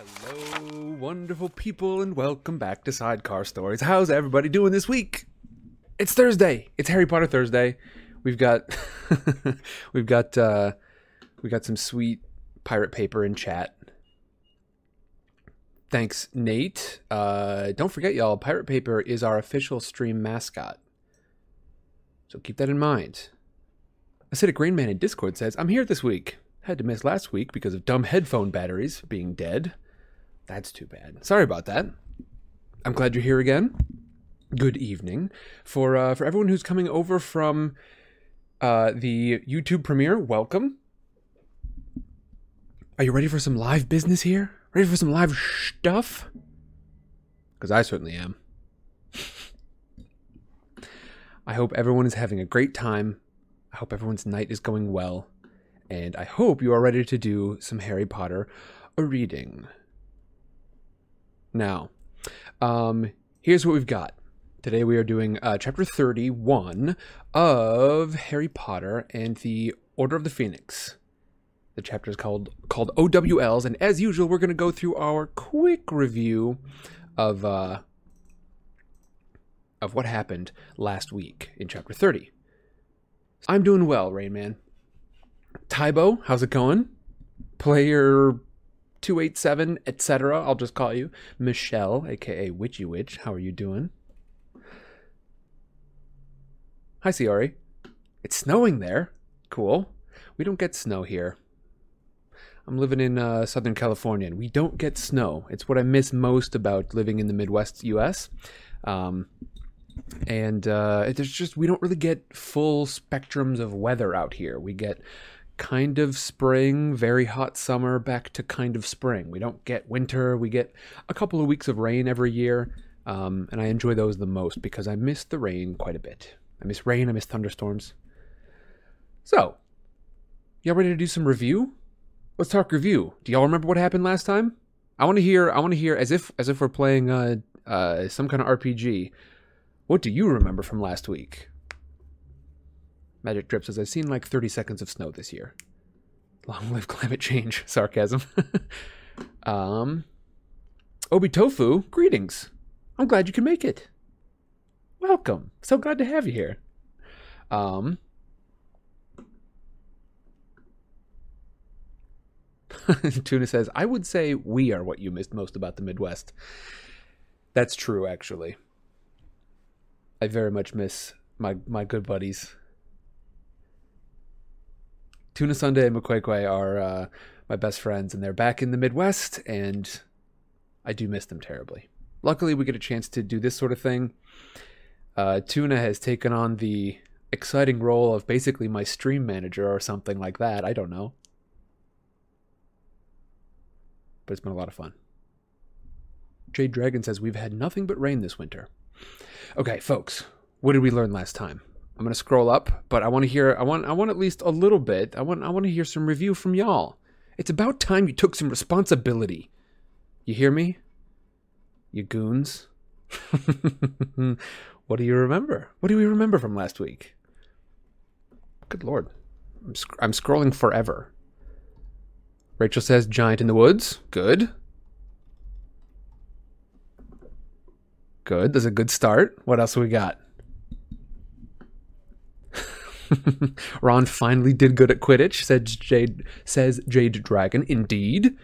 Hello, wonderful people, and welcome back to Sidecar Stories. How's everybody doing this week? It's Thursday. It's Harry Potter Thursday. We've got we've got uh we got some sweet pirate paper in chat. Thanks, Nate. Uh don't forget y'all, pirate paper is our official stream mascot. So keep that in mind. Acidic Rain Man in Discord says, I'm here this week. Had to miss last week because of dumb headphone batteries being dead. That's too bad. Sorry about that. I'm glad you're here again. Good evening. For uh, for everyone who's coming over from uh, the YouTube premiere, welcome. Are you ready for some live business here? Ready for some live stuff? Because I certainly am. I hope everyone is having a great time. I hope everyone's night is going well. And I hope you are ready to do some Harry Potter a reading. Now, um, here's what we've got. Today we are doing uh, chapter 31 of Harry Potter and the Order of the Phoenix. The chapter is called called OWLs, and as usual, we're going to go through our quick review of uh, of what happened last week in chapter 30. I'm doing well, Rain Man. Tybo, how's it going? Player 287, etc. I'll just call you. Michelle, aka Witchy Witch, how are you doing? Hi, Ciori. It's snowing there. Cool. We don't get snow here. I'm living in uh, Southern California, and we don't get snow. It's what I miss most about living in the Midwest U.S. Um, and uh, there's just we don't really get full spectrums of weather out here. We get kind of spring, very hot summer, back to kind of spring. We don't get winter. We get a couple of weeks of rain every year, um, and I enjoy those the most because I miss the rain quite a bit. I miss rain. I miss thunderstorms. So, y'all ready to do some review? Let's talk review. Do y'all remember what happened last time? I want to hear. I want to hear as if as if we're playing uh, uh, some kind of RPG. What do you remember from last week? Magic Drip says, I've seen like 30 seconds of snow this year. Long live climate change. Sarcasm. um, Obi Tofu, greetings. I'm glad you can make it. Welcome. So glad to have you here. Um, Tuna says, I would say we are what you missed most about the Midwest. That's true, actually. I very much miss my my good buddies. Tuna Sunday and McQuaquay are uh, my best friends, and they're back in the Midwest, and I do miss them terribly. Luckily, we get a chance to do this sort of thing. Uh, Tuna has taken on the exciting role of basically my stream manager or something like that. I don't know. But it's been a lot of fun. Jade Dragon says, We've had nothing but rain this winter. Okay, folks, what did we learn last time? I'm gonna scroll up, but I want to hear. I want. I want at least a little bit. I want. I want to hear some review from y'all. It's about time you took some responsibility. You hear me? You goons. what do you remember? What do we remember from last week? Good lord, I'm, sc- I'm scrolling forever. Rachel says, "Giant in the woods." Good. Good. That's a good start. What else we got? Ron finally did good at Quidditch, said Jade says Jade Dragon. Indeed.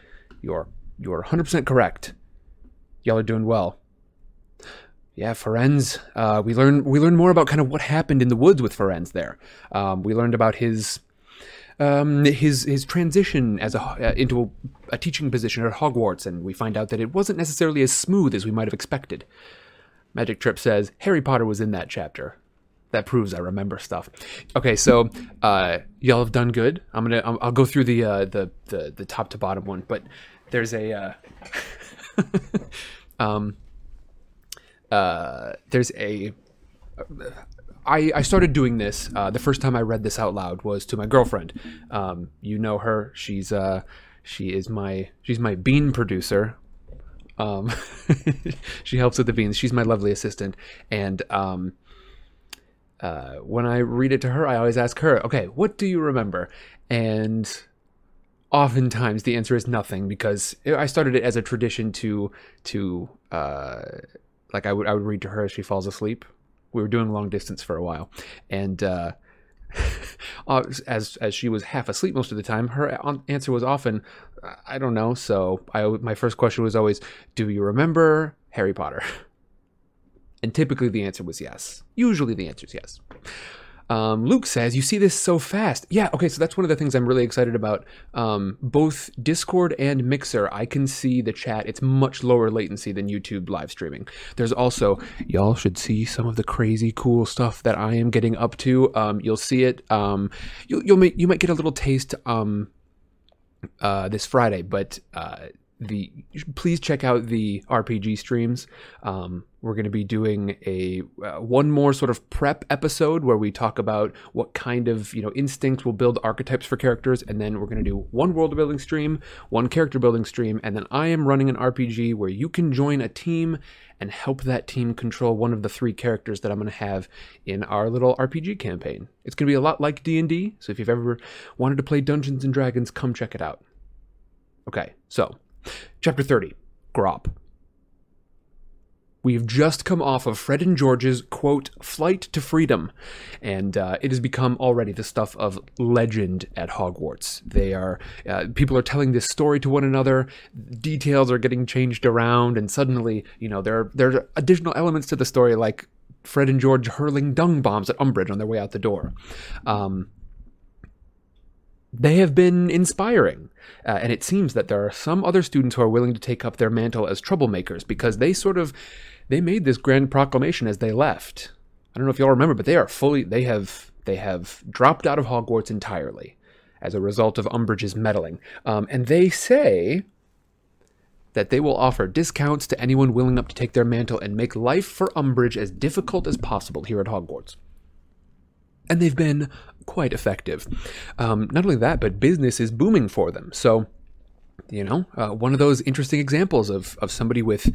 You're you're 100% correct. Y'all are doing well. Yeah, Firenze. Uh, we learned we learned more about kind of what happened in the woods with Firenze there. Um, we learned about his um, his his transition as a uh, into a, a teaching position at Hogwarts, and we find out that it wasn't necessarily as smooth as we might have expected. Magic Trip says Harry Potter was in that chapter. That proves I remember stuff. Okay, so uh, y'all have done good. I'm gonna I'll, I'll go through the, uh, the the the top to bottom one, but there's a uh, um uh there's a I, I started doing this. Uh, the first time I read this out loud was to my girlfriend. Um, you know her. She's uh, she is my she's my bean producer. Um, she helps with the beans. She's my lovely assistant. And um, uh, when I read it to her, I always ask her, "Okay, what do you remember?" And oftentimes the answer is nothing because I started it as a tradition to to uh, like I would I would read to her as she falls asleep. We were doing long distance for a while, and uh, as as she was half asleep most of the time, her answer was often, "I don't know." So I my first question was always, "Do you remember Harry Potter?" And typically the answer was yes. Usually the answer is yes. Um, Luke says, You see this so fast. Yeah, okay, so that's one of the things I'm really excited about. Um, both Discord and Mixer, I can see the chat. It's much lower latency than YouTube live streaming. There's also, y'all should see some of the crazy cool stuff that I am getting up to. Um, you'll see it. Um, you'll, you'll you might get a little taste um, uh, this Friday, but. Uh, the please check out the RPG streams. Um, we're going to be doing a uh, one more sort of prep episode where we talk about what kind of you know instincts will build archetypes for characters, and then we're going to do one world building stream, one character building stream, and then I am running an RPG where you can join a team and help that team control one of the three characters that I'm going to have in our little RPG campaign. It's going to be a lot like D and D, so if you've ever wanted to play Dungeons and Dragons, come check it out. Okay, so Chapter 30 Grawp. We have just come off of Fred and George's quote, flight to freedom, and uh, it has become already the stuff of legend at Hogwarts. They are, uh, people are telling this story to one another, details are getting changed around, and suddenly, you know, there, there are additional elements to the story like Fred and George hurling dung bombs at Umbridge on their way out the door. Um, they have been inspiring. Uh, and it seems that there are some other students who are willing to take up their mantle as troublemakers because they sort of they made this grand proclamation as they left. I don't know if y'all remember, but they are fully they have they have dropped out of Hogwarts entirely as a result of Umbridge's meddling. Um, and they say that they will offer discounts to anyone willing up to take their mantle and make life for Umbridge as difficult as possible here at Hogwarts. And they've been quite effective. Um, not only that, but business is booming for them. So, you know, uh, one of those interesting examples of, of somebody with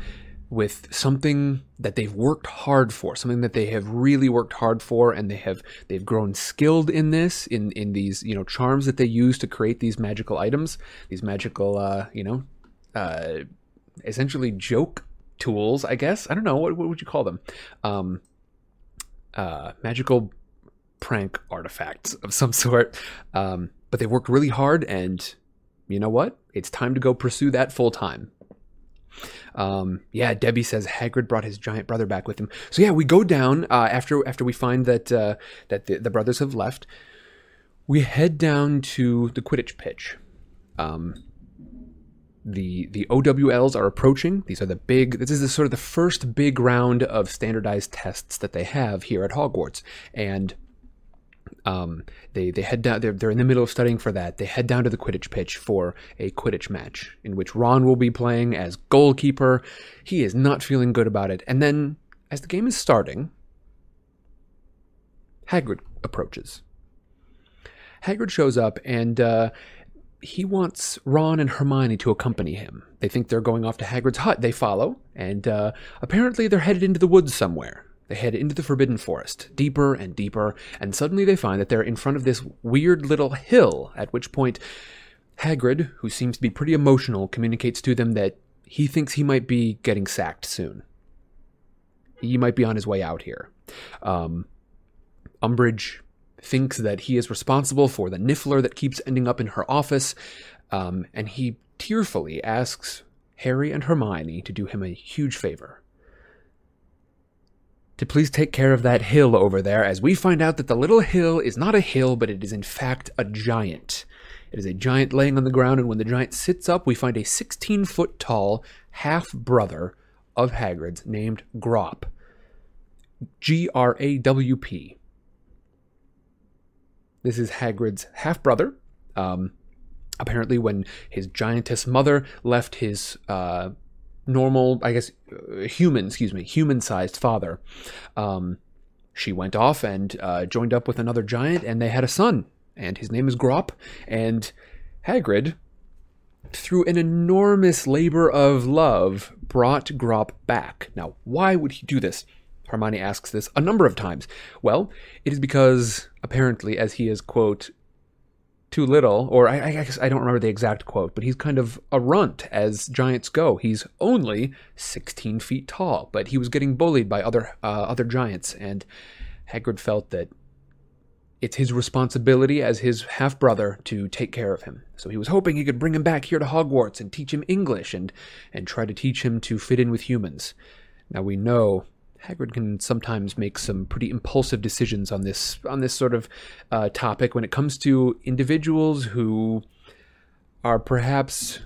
with something that they've worked hard for, something that they have really worked hard for, and they have they've grown skilled in this, in in these you know charms that they use to create these magical items, these magical uh, you know, uh, essentially joke tools, I guess. I don't know what what would you call them, um, uh, magical prank artifacts of some sort. Um, but they worked really hard, and you know what? It's time to go pursue that full time. Um, yeah, Debbie says Hagrid brought his giant brother back with him. So yeah, we go down uh, after after we find that uh, that the, the, brothers have left. We head down to the Quidditch pitch. Um, the the OWLs are approaching. These are the big. This is the, sort of the first big round of standardized tests that they have here at Hogwarts, and um, they they head down. They're, they're in the middle of studying for that. They head down to the Quidditch pitch for a Quidditch match in which Ron will be playing as goalkeeper. He is not feeling good about it. And then, as the game is starting, Hagrid approaches. Hagrid shows up and uh, he wants Ron and Hermione to accompany him. They think they're going off to Hagrid's hut. They follow, and uh, apparently they're headed into the woods somewhere. They head into the Forbidden Forest, deeper and deeper, and suddenly they find that they're in front of this weird little hill, at which point Hagrid, who seems to be pretty emotional, communicates to them that he thinks he might be getting sacked soon. He might be on his way out here. Um, Umbridge thinks that he is responsible for the Niffler that keeps ending up in her office, um, and he tearfully asks Harry and Hermione to do him a huge favor to please take care of that hill over there as we find out that the little hill is not a hill, but it is in fact a giant. It is a giant laying on the ground, and when the giant sits up, we find a 16 foot tall half brother of Hagrid's named Grawp. G R A W P. This is Hagrid's half brother. Um, apparently, when his giantess mother left his uh, normal, I guess, uh, human, excuse me, human sized father. Um, she went off and uh, joined up with another giant, and they had a son, and his name is Grawp. And Hagrid, through an enormous labor of love, brought Grawp back. Now, why would he do this? Hermione asks this a number of times. Well, it is because, apparently, as he is, quote, too little, or I, I guess I don't remember the exact quote, but he's kind of a runt as giants go. He's only 16 feet tall, but he was getting bullied by other uh, other giants, and Hagrid felt that it's his responsibility as his half brother to take care of him. So he was hoping he could bring him back here to Hogwarts and teach him English and and try to teach him to fit in with humans. Now we know Hagrid can sometimes make some pretty impulsive decisions on this on this sort of uh, topic when it comes to individuals who are perhaps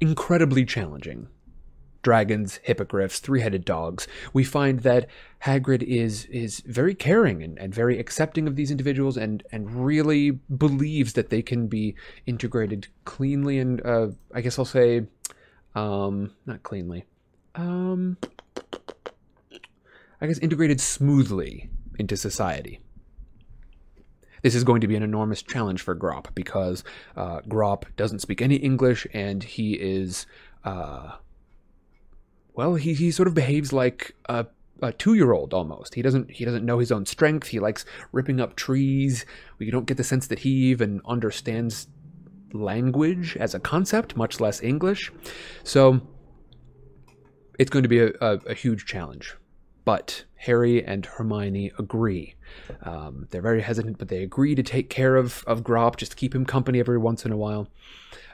incredibly challenging. Dragons, hippogriffs, three-headed dogs. We find that Hagrid is is very caring and, and very accepting of these individuals and and really believes that they can be integrated cleanly and uh, I guess I'll say um, not cleanly. Um, I guess, integrated smoothly into society. This is going to be an enormous challenge for Grawp because uh, Grawp doesn't speak any English and he is, uh, well, he, he sort of behaves like a, a two-year-old almost. He doesn't he doesn't know his own strength. He likes ripping up trees. We don't get the sense that he even understands language as a concept, much less English. So it's going to be a, a, a huge challenge but Harry and Hermione agree. Um, they're very hesitant, but they agree to take care of of Grawp, just keep him company every once in a while.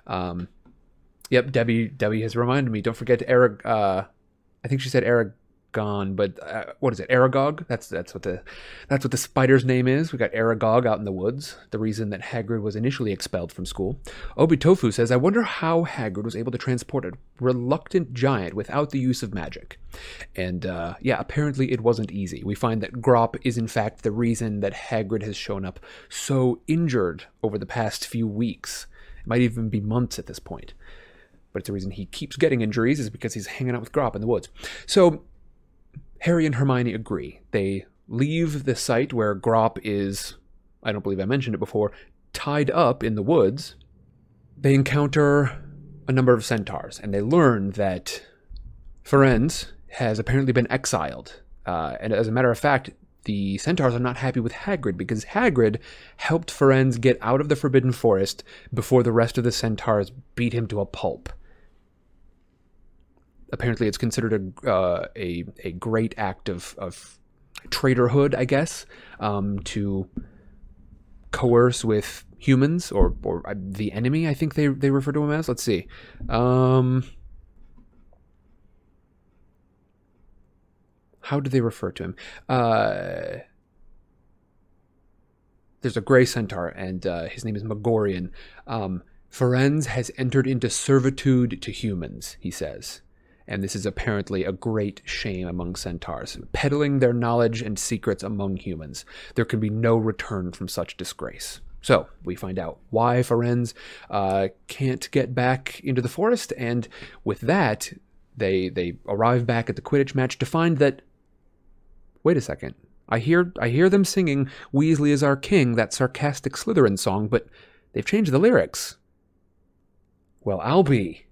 Um, yep, Debbie Debbie has reminded me. Don't forget Eric. Uh, I think she said Eric gone, but uh, what is it? Aragog. That's that's what the that's what the spider's name is. We got Aragog out in the woods. The reason that Hagrid was initially expelled from school. Obitofu says, "I wonder how Hagrid was able to transport a reluctant giant without the use of magic." And uh, yeah, apparently it wasn't easy. We find that Grawp is in fact the reason that Hagrid has shown up so injured over the past few weeks. It might even be months at this point but it's the reason he keeps getting injuries is because he's hanging out with Grawp in the woods. So Harry and Hermione agree. They leave the site where Grawp is, I don't believe I mentioned it before, tied up in the woods. They encounter a number of centaurs, and they learn that Firenze has apparently been exiled. Uh, and as a matter of fact, the centaurs are not happy with Hagrid because Hagrid helped Firenze get out of the Forbidden Forest before the rest of the centaurs beat him to a pulp apparently it's considered a uh, a, a great act of, of traitorhood, I guess, um, to coerce with humans or or uh, the enemy. I think they they refer to him as. Let's see. Um, how do they refer to him? Uh, there's a gray centaur, and uh, his name is Magorian. Um, Firenze has entered into servitude to humans, he says and this is apparently a great shame among centaurs, peddling their knowledge and secrets among humans. There can be no return from such disgrace. So we find out why Firenze uh, can't get back into the forest, and with that, they they arrive back at the Quidditch match to find that. Wait a second. I hear I hear them singing "Weasley is our king," that sarcastic Slytherin song, but they've changed the lyrics. Well, I'll be.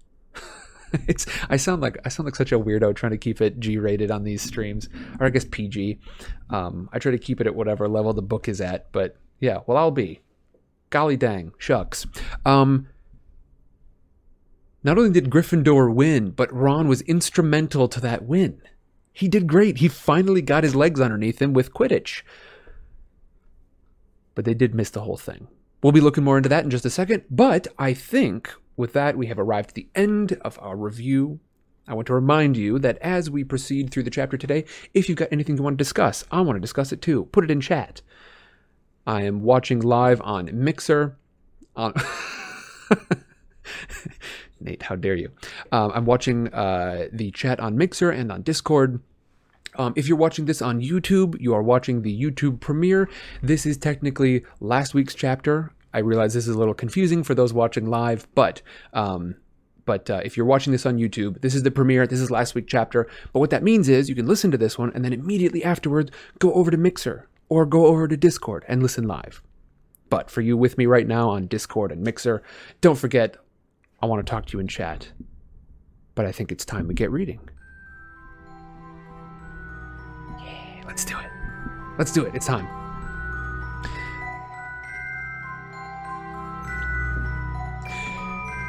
it's I sound like I sound like such a weirdo trying to keep it G rated on these streams, or I guess PG. Um, I try to keep it at whatever level the book is at, but yeah, well I'll be. Golly dang, shucks. Um, not only did Gryffindor win, but Ron was instrumental to that win. He did great. He finally got his legs underneath him with Quidditch. But they did miss the whole thing. We'll be looking more into that in just a second, but I think with that, we have arrived at the end of our review. I want to remind you that as we proceed through the chapter today, if you've got anything you want to discuss, I want to discuss it too. Put it in chat. I am watching live on Mixer. On Nate, how dare you? Um, I'm watching uh, the chat on Mixer and on Discord. Um, if you're watching this on YouTube, you are watching the YouTube premiere. This is technically last week's chapter. I realize this is a little confusing for those watching live, but um, but uh, if you're watching this on YouTube, this is the premiere. This is last week's chapter. But what that means is you can listen to this one and then immediately afterwards go over to Mixer or go over to Discord and listen live. But for you with me right now on Discord and Mixer, don't forget, I want to talk to you in chat. But I think it's time we get reading. Yeah, let's do it. Let's do it. It's time.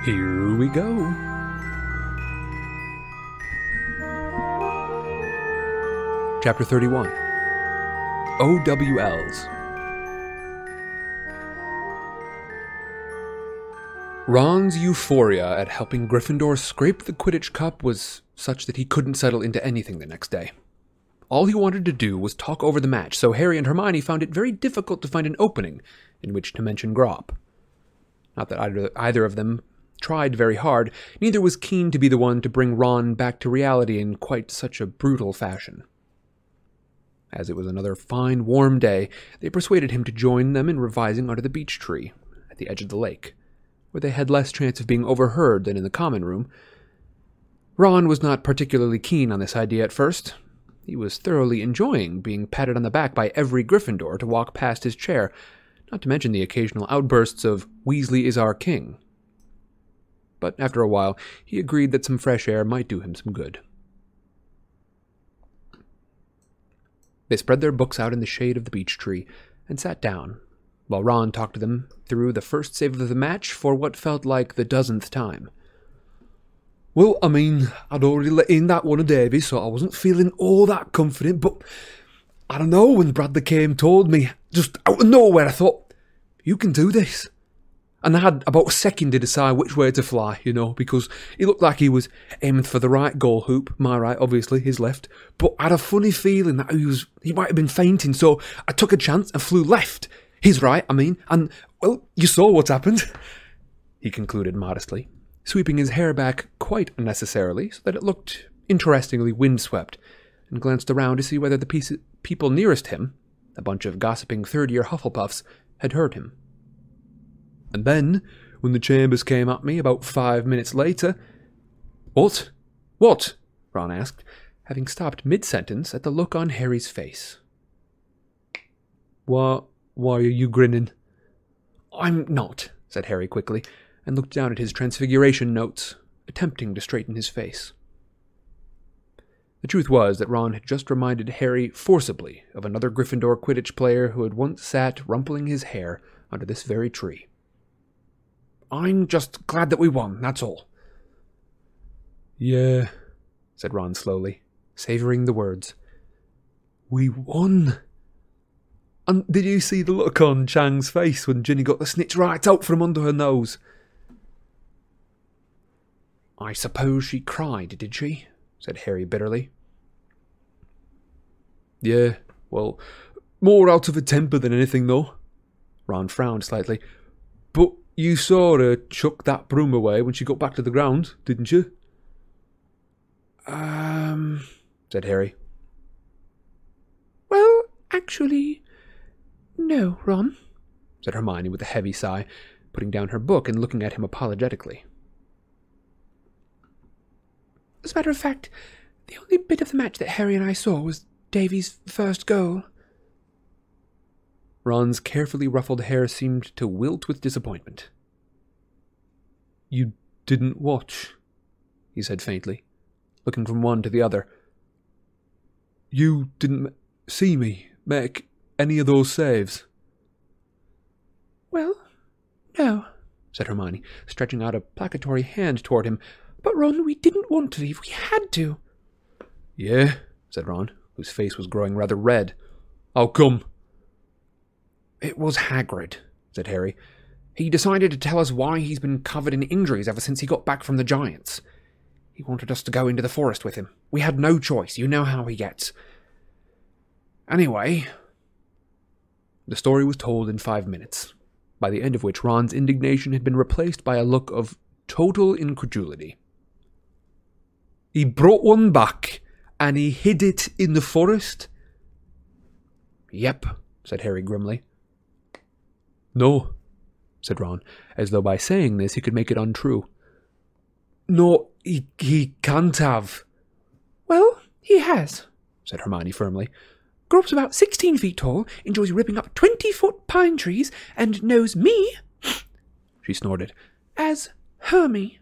Here we go. Chapter 31 OWLs Ron's euphoria at helping Gryffindor scrape the Quidditch Cup was such that he couldn't settle into anything the next day. All he wanted to do was talk over the match, so Harry and Hermione found it very difficult to find an opening in which to mention Grawp. Not that either, either of them tried very hard, neither was keen to be the one to bring Ron back to reality in quite such a brutal fashion. As it was another fine, warm day, they persuaded him to join them in revising under the beech tree at the edge of the lake where they had less chance of being overheard than in the common room. Ron was not particularly keen on this idea at first. He was thoroughly enjoying being patted on the back by every Gryffindor to walk past his chair, not to mention the occasional outbursts of, Weasley is our king. But after a while, he agreed that some fresh air might do him some good. They spread their books out in the shade of the beech tree and sat down, while Ron talked to them through the first save of the match for what felt like the dozenth time. Well, I mean, I'd already let in that one of Davies, so I wasn't feeling all that confident, but I don't know, when Bradley came told me, just out of nowhere, I thought, you can do this. And I had about a second to decide which way to fly, you know, because he looked like he was aiming for the right goal hoop, my right, obviously, his left, but I had a funny feeling that he was, he might have been feinting, so I took a chance and flew left, He's right, I mean, and, well, you saw what happened, he concluded modestly, sweeping his hair back quite unnecessarily so that it looked interestingly windswept, and glanced around to see whether the piece- people nearest him, a bunch of gossiping third year Hufflepuffs, had heard him. And then, when the chambers came at me about five minutes later. What? What? Ron asked, having stopped mid sentence at the look on Harry's face. What? Why are you grinning? I'm not, said Harry quickly, and looked down at his transfiguration notes, attempting to straighten his face. The truth was that Ron had just reminded Harry forcibly of another Gryffindor Quidditch player who had once sat rumpling his hair under this very tree. I'm just glad that we won, that's all. Yeah, said Ron slowly, savoring the words. We won. And did you see the look on Chang's face when Ginny got the snitch right out from under her nose? I suppose she cried, did she? said Harry bitterly. Yeah, well, more out of a temper than anything, though. Ron frowned slightly. But you saw her chuck that broom away when she got back to the ground, didn't you? Um, said Harry. Well, actually, no, Ron, said Hermione with a heavy sigh, putting down her book and looking at him apologetically. As a matter of fact, the only bit of the match that Harry and I saw was Davies' first goal. Ron's carefully ruffled hair seemed to wilt with disappointment. You didn't watch, he said faintly, looking from one to the other. You didn't see me make any of those saves? Well, no, said Hermione, stretching out a placatory hand toward him. But, Ron, we didn't want to leave. We had to. Yeah, said Ron, whose face was growing rather red. I'll come? It was Hagrid, said Harry. He decided to tell us why he's been covered in injuries ever since he got back from the Giants. He wanted us to go into the forest with him. We had no choice. You know how he gets. Anyway, the story was told in five minutes, by the end of which Ron's indignation had been replaced by a look of total incredulity. He brought one back, and he hid it in the forest? Yep, said Harry grimly. No, said Ron, as though by saying this he could make it untrue. No, he, he can't have. Well, he has, said Hermione firmly. Grawp's about sixteen feet tall, enjoys ripping up twenty foot pine trees, and knows me, she snorted, as Hermy.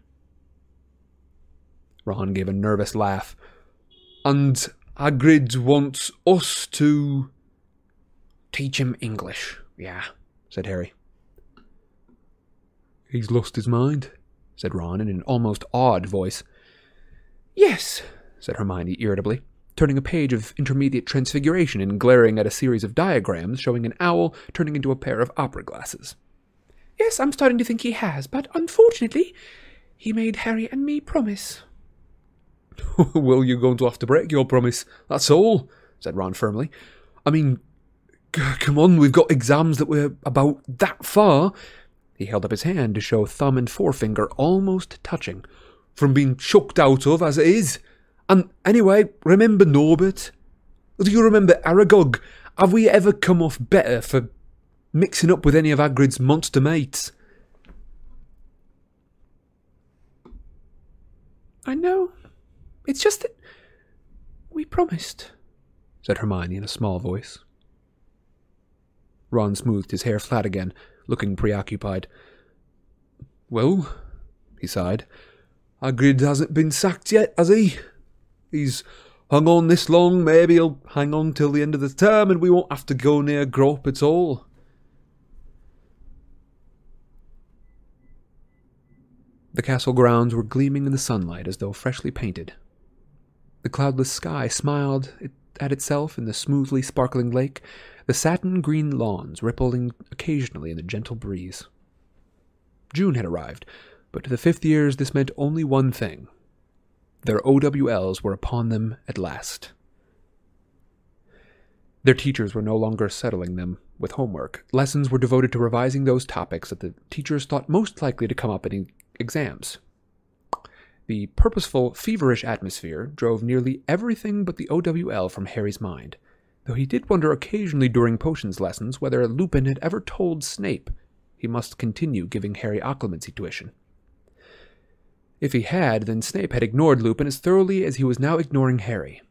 Ron gave a nervous laugh. And Hagrid wants us to. Teach him English, yeah, said Harry. He's lost his mind, said Ron in an almost awed voice. Yes, said Hermione irritably, turning a page of intermediate transfiguration and glaring at a series of diagrams showing an owl turning into a pair of opera glasses. Yes, I'm starting to think he has, but unfortunately, he made Harry and me promise. well, you're going to have to break your promise. That's all, said Ron firmly. I mean, come on, we've got exams that we're about that far. He held up his hand to show thumb and forefinger almost touching. From being chucked out of as it is. And anyway, remember Norbert? Do you remember Aragog? Have we ever come off better for mixing up with any of Hagrid's monster mates? I know. It's just that we promised, said Hermione in a small voice. Ron smoothed his hair flat again, looking preoccupied. Well, he sighed, Hagrid hasn't been sacked yet, has he? He's hung on this long, maybe he'll hang on till the end of the term and we won't have to go near Grawp at all. The castle grounds were gleaming in the sunlight as though freshly painted. The cloudless sky smiled at itself in the smoothly sparkling lake, the satin green lawns rippling occasionally in the gentle breeze. June had arrived, but to the fifth years this meant only one thing. Their OWLs were upon them at last. Their teachers were no longer settling them with homework. Lessons were devoted to revising those topics that the teachers thought most likely to come up in exams. The purposeful, feverish atmosphere drove nearly everything but the OWL from Harry's mind, though he did wonder occasionally during potions lessons whether Lupin had ever told Snape he must continue giving Harry occlumency tuition. If he had, then Snape had ignored Lupin as thoroughly as he was now ignoring Harry.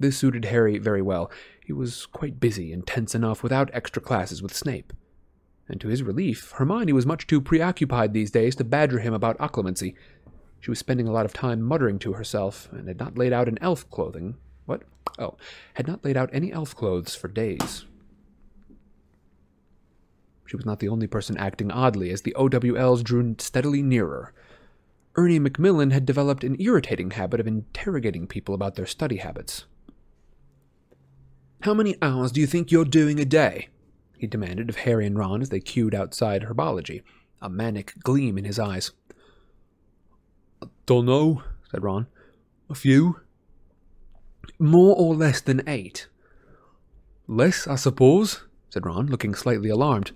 This suited Harry very well. He was quite busy and tense enough without extra classes with Snape. And to his relief, Hermione was much too preoccupied these days to badger him about occlumency. She was spending a lot of time muttering to herself, and had not laid out an elf clothing. Oh, had not laid out any elf clothes for days. She was not the only person acting oddly as the OWLs drew steadily nearer. Ernie Macmillan had developed an irritating habit of interrogating people about their study habits. How many hours do you think you're doing a day? he demanded of Harry and Ron as they queued outside herbology, a manic gleam in his eyes. Don't know, said Ron. A few. More or less than eight? Less, I suppose, said Ron, looking slightly alarmed.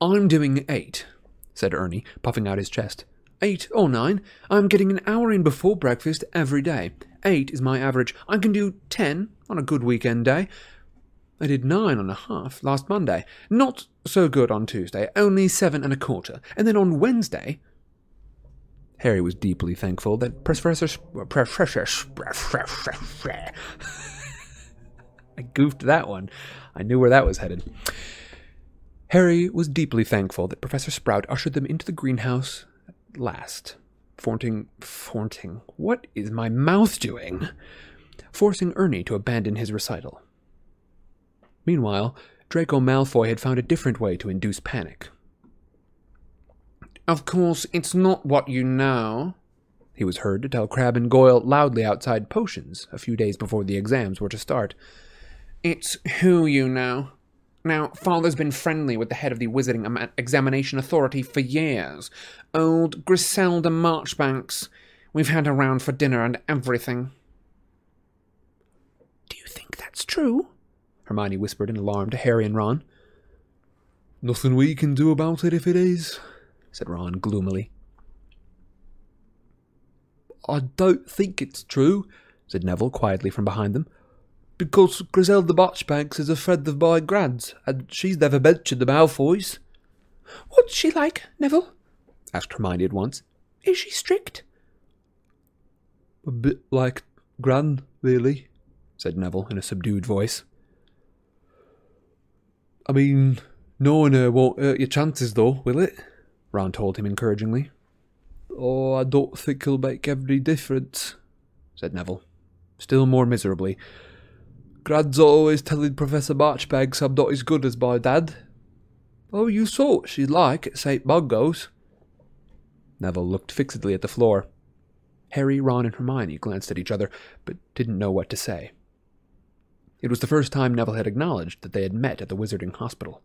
I'm doing eight, said Ernie, puffing out his chest. Eight or nine. I'm getting an hour in before breakfast every day. Eight is my average. I can do ten on a good weekend day. I did nine and a half last Monday. Not so good on Tuesday, only seven and a quarter. And then on Wednesday. Harry was deeply thankful that Professor. I goofed that one. I knew where that was headed. Harry was deeply thankful that Professor Sprout ushered them into the greenhouse at last. Forting, forting, what is my mouth doing? Forcing Ernie to abandon his recital. Meanwhile, Draco Malfoy had found a different way to induce panic. Of course, it's not what you know, he was heard to tell Crabbe and Goyle loudly outside Potions a few days before the exams were to start. It's who you know. Now, Father's been friendly with the head of the Wizarding Examination Authority for years. Old Griselda Marchbanks. We've had her round for dinner and everything. Do you think that's true? Hermione whispered in alarm to Harry and Ron. Nothing we can do about it if it is, said Ron gloomily. I don't think it's true, said Neville quietly from behind them. Because Griselda Marchbanks is a friend of my grand's, and she's never mentioned the Malfoys. What's she like, Neville? asked Hermione at once. Is she strict? A bit like Gran, really, said Neville in a subdued voice. I mean, knowing her uh, won't hurt your chances, though, will it? Ron told him encouragingly. Oh, I don't think it'll make every difference, said Neville, still more miserably. Gran's always telling Professor Marchbanks I'm not as good as my dad. Oh, you saw what she's like at St. Mungo's. Neville looked fixedly at the floor. Harry, Ron, and Hermione glanced at each other, but didn't know what to say. It was the first time Neville had acknowledged that they had met at the Wizarding Hospital.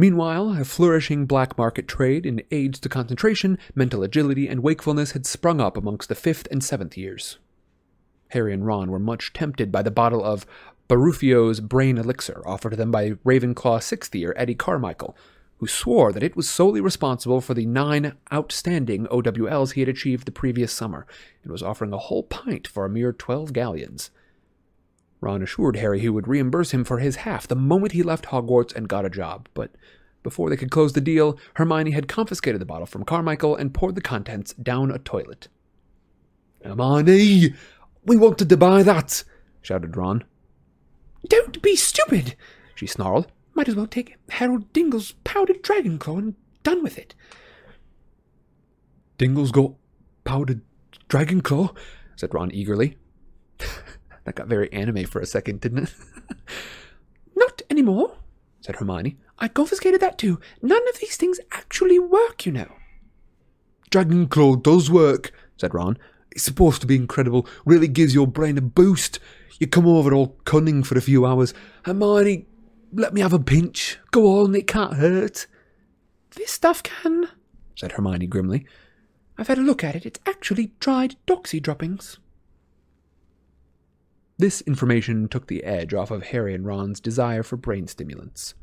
Meanwhile, a flourishing black market trade in aids to concentration, mental agility, and wakefulness had sprung up amongst the fifth and seventh years. Harry and Ron were much tempted by the bottle of Baruffio's brain elixir offered to them by Ravenclaw sixth year Eddie Carmichael, who swore that it was solely responsible for the nine outstanding OWLs he had achieved the previous summer, and was offering a whole pint for a mere twelve galleons. Ron assured Harry he would reimburse him for his half the moment he left Hogwarts and got a job, but before they could close the deal, Hermione had confiscated the bottle from Carmichael and poured the contents down a toilet. Hermione, we wanted to buy that, shouted Ron. Don't be stupid, she snarled. Might as well take Harold Dingle's powdered dragon claw and done with it. Dingle's got powdered dragon claw, said Ron eagerly. That got very anime for a second, didn't it? Not any more, said Hermione. I confiscated that too. None of these things actually work, you know. Dragon claw does work, said Ron. It's supposed to be incredible. Really gives your brain a boost. You come over all cunning for a few hours. Hermione, let me have a pinch. Go on, it can't hurt. This stuff can, said Hermione grimly. I've had a look at it. It's actually dried doxy droppings. This information took the edge off of Harry and Ron's desire for brain stimulants.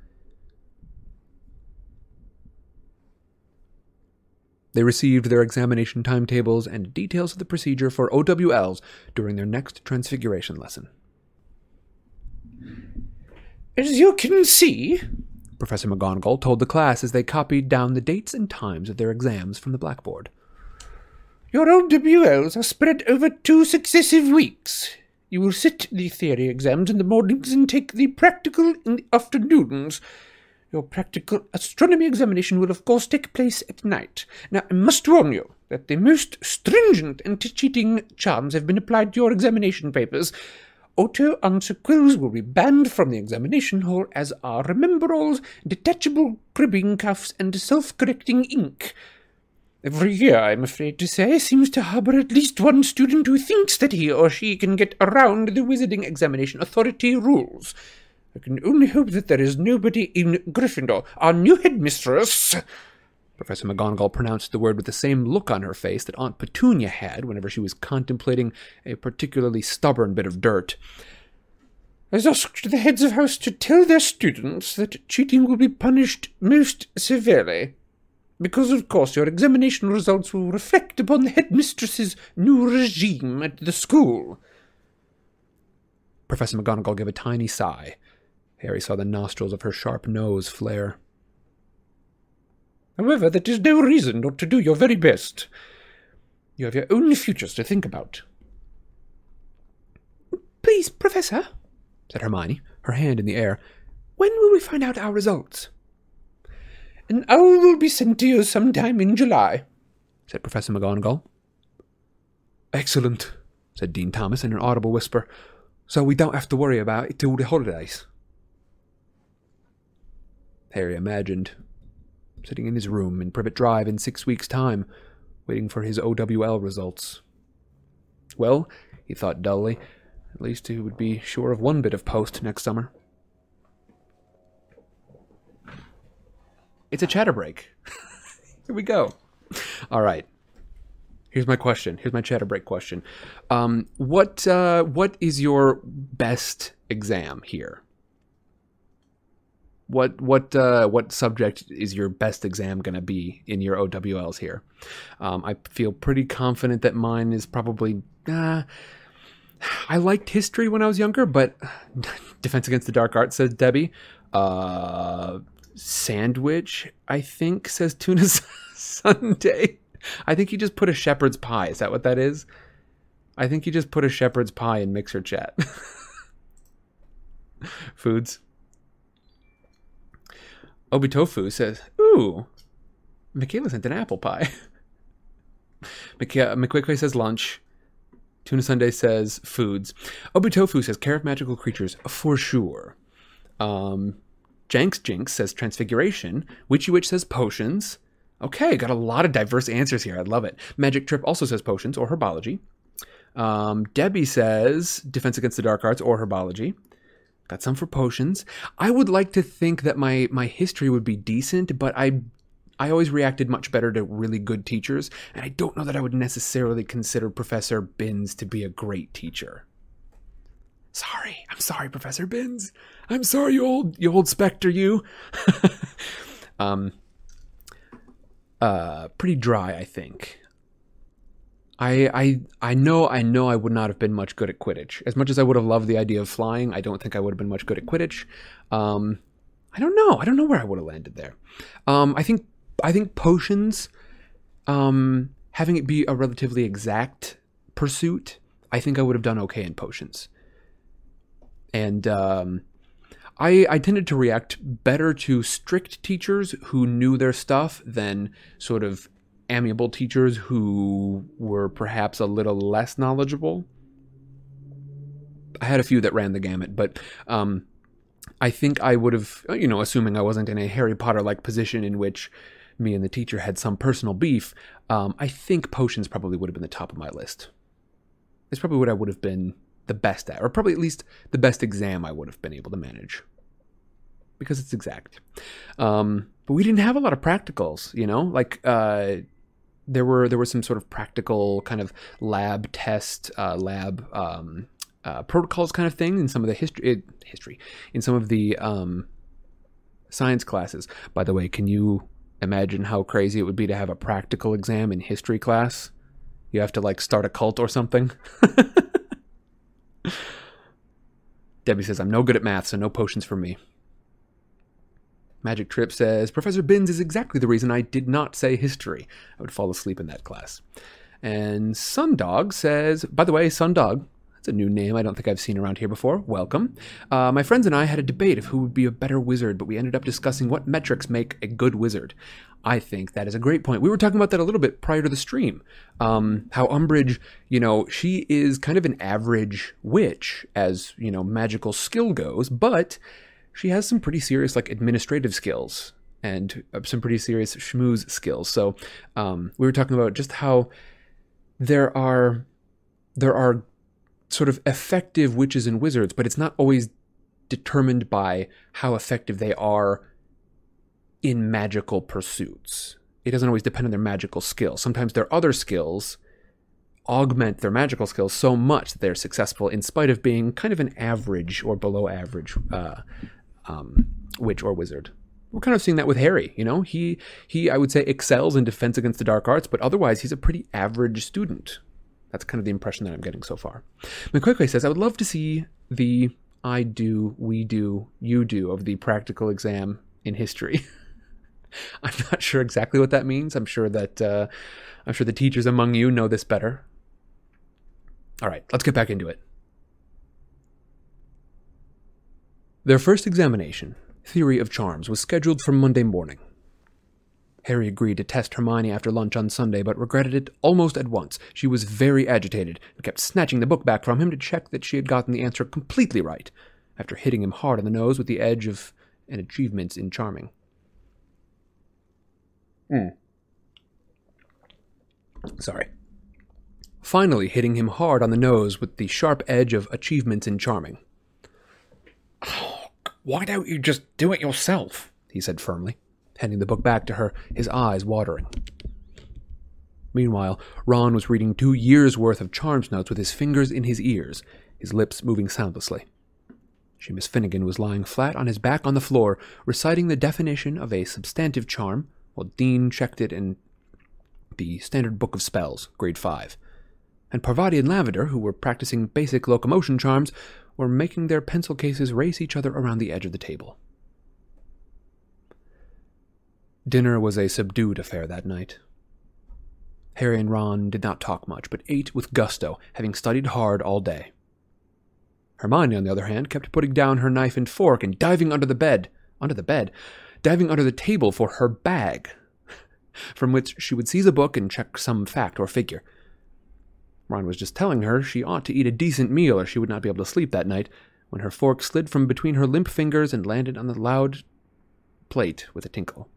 They received their examination timetables and details of the procedure for OWLs during their next Transfiguration lesson. As you can see, Professor McGonagall told the class as they copied down the dates and times of their exams from the blackboard. Your OWLs are spread over two successive weeks. You will sit the theory exams in the mornings and take the practical in the afternoons. Your practical astronomy examination will, of course, take place at night. Now, I must warn you that the most stringent anti-cheating charms have been applied to your examination papers, Auto answer quills will be banned from the examination hall, as are remembralls, detachable cribbing cuffs, and self-correcting ink. Every year, I'm afraid to say, seems to harbour at least one student who thinks that he or she can get around the Wizarding Examination Authority rules. I can only hope that there is nobody in Gryffindor. Our new headmistress Professor McGonagall pronounced the word with the same look on her face that Aunt Petunia had whenever she was contemplating a particularly stubborn bit of dirt. Has asked the heads of house to tell their students that cheating will be punished most severely. Because, of course, your examination results will reflect upon the headmistress's new regime at the school. Professor McGonagall gave a tiny sigh. Harry saw the nostrils of her sharp nose flare. However, that is no reason not to do your very best. You have your own futures to think about. Please, Professor, said Hermione, her hand in the air, when will we find out our results? An owl will be sent to you sometime in July, said Professor McGonagall. Excellent, said Dean Thomas in an audible whisper, so we don't have to worry about it till the holidays. Harry imagined sitting in his room in Privet Drive in six weeks' time, waiting for his OWL results. Well, he thought dully, at least he would be sure of one bit of post next summer. It's a chatter break. Here we go. All right. Here's my question. Here's my chatter break question. Um, what uh, what is your best exam here? what what uh, what subject is your best exam going to be in your OWLs here? Um, I feel pretty confident that mine is probably. Uh, I liked history when I was younger, but Defense Against the Dark Arts says Debbie. Uh, sandwich, I think, says Tuna Sunday. I think you just put a shepherd's pie. Is that what that is? I think you just put a shepherd's pie in Mixer Chat. Foods. Obitofu says, Ooh, Michaela sent an apple pie. McQuickquay says lunch. Tuna Sunday says foods. Obitofu says care of magical creatures for sure. Um, Jenks Jinx says transfiguration. Witchy Witch says potions. Okay, got a lot of diverse answers here. I love it. Magic Trip also says potions or herbology. Um, Debbie says defense against the dark arts or herbology. Got some for potions. I would like to think that my my history would be decent, but I I always reacted much better to really good teachers, and I don't know that I would necessarily consider Professor Binns to be a great teacher. Sorry, I'm sorry, Professor Binns. I'm sorry, you old you old specter, you. um, uh, pretty dry, I think. I I I know I know I would not have been much good at Quidditch. As much as I would have loved the idea of flying, I don't think I would have been much good at Quidditch. Um, I don't know. I don't know where I would have landed there. Um, I think I think potions, um, having it be a relatively exact pursuit, I think I would have done okay in potions. And um, I I tended to react better to strict teachers who knew their stuff than sort of amiable teachers who were perhaps a little less knowledgeable. I had a few that ran the gamut, but um, I think I would have, you know, assuming I wasn't in a Harry Potter like position in which me and the teacher had some personal beef, um, I think potions probably would have been the top of my list. It's probably what I would have been the best at, or probably at least the best exam I would have been able to manage. Because it's exact. Um, but we didn't have a lot of practicals, you know? Like, uh, there were there were some sort of practical kind of lab test, uh, lab um, uh, protocols kind of thing in some of the history history in some of the um, science classes. By the way, can you imagine how crazy it would be to have a practical exam in history class? You have to like start a cult or something. Debbie says, I'm no good at math, so no potions for me. Magic Trip says, Professor Binns is exactly the reason I did not say history. I would fall asleep in that class. And Sundog says, by the way, Sundog, that's a new name I don't think I've seen around here before. Welcome. Uh, my friends and I had a debate of who would be a better wizard, but we ended up discussing what metrics make a good wizard. I think that is a great point. We were talking about that a little bit prior to the stream. Um, how Umbridge, you know, she is kind of an average witch as, you know, magical skill goes, but she has some pretty serious, like, administrative skills and uh, some pretty serious schmooze skills. So um, we were talking about just how there are there are sort of effective witches and wizards, but it's not always determined by how effective they are in magical pursuits. It doesn't always depend on their magical skills. Sometimes their other skills augment their magical skills so much that they're successful in spite of being kind of an average or below average uh, um, witch or wizard. We're kind of seeing that with Harry. You know, he he I would say excels in defense against the dark arts, but otherwise he's a pretty average student. That's kind of the impression that I'm getting so far. McQuaquay says, I would love to see the I do, we do, you do of the practical exam in history. I'm not sure exactly what that means. I'm sure that uh, I'm sure the teachers among you know this better. All right, let's get back into it. Their first examination, Theory of Charms, was scheduled for Monday morning. Harry agreed to test Hermione after lunch on Sunday, but regretted it almost at once. She was very agitated and kept snatching the book back from him to check that she had gotten the answer completely right, after hitting him hard on the nose with the edge of an achievement in charming. Mm. Sorry. Finally, hitting him hard on the nose with the sharp edge of achievements in charming. Oh, why don't you just do it yourself? he said firmly, handing the book back to her, his eyes watering. Meanwhile, Ron was reading two years' worth of charms notes with his fingers in his ears, his lips moving soundlessly. Seamus Finnegan was lying flat on his back on the floor, reciting the definition of a substantive charm, while Dean checked it in the Standard Book of Spells, Grade 5. And Parvati and Lavender, who were practicing basic locomotion charms, were making their pencil cases race each other around the edge of the table. Dinner was a subdued affair that night. Harry and Ron did not talk much, but ate with gusto, having studied hard all day. Hermione, on the other hand, kept putting down her knife and fork and diving under the bed, under the bed, diving under the table for her bag, from which she would seize a book and check some fact or figure. Ron was just telling her she ought to eat a decent meal or she would not be able to sleep that night, when her fork slid from between her limp fingers and landed on the loud plate with a tinkle.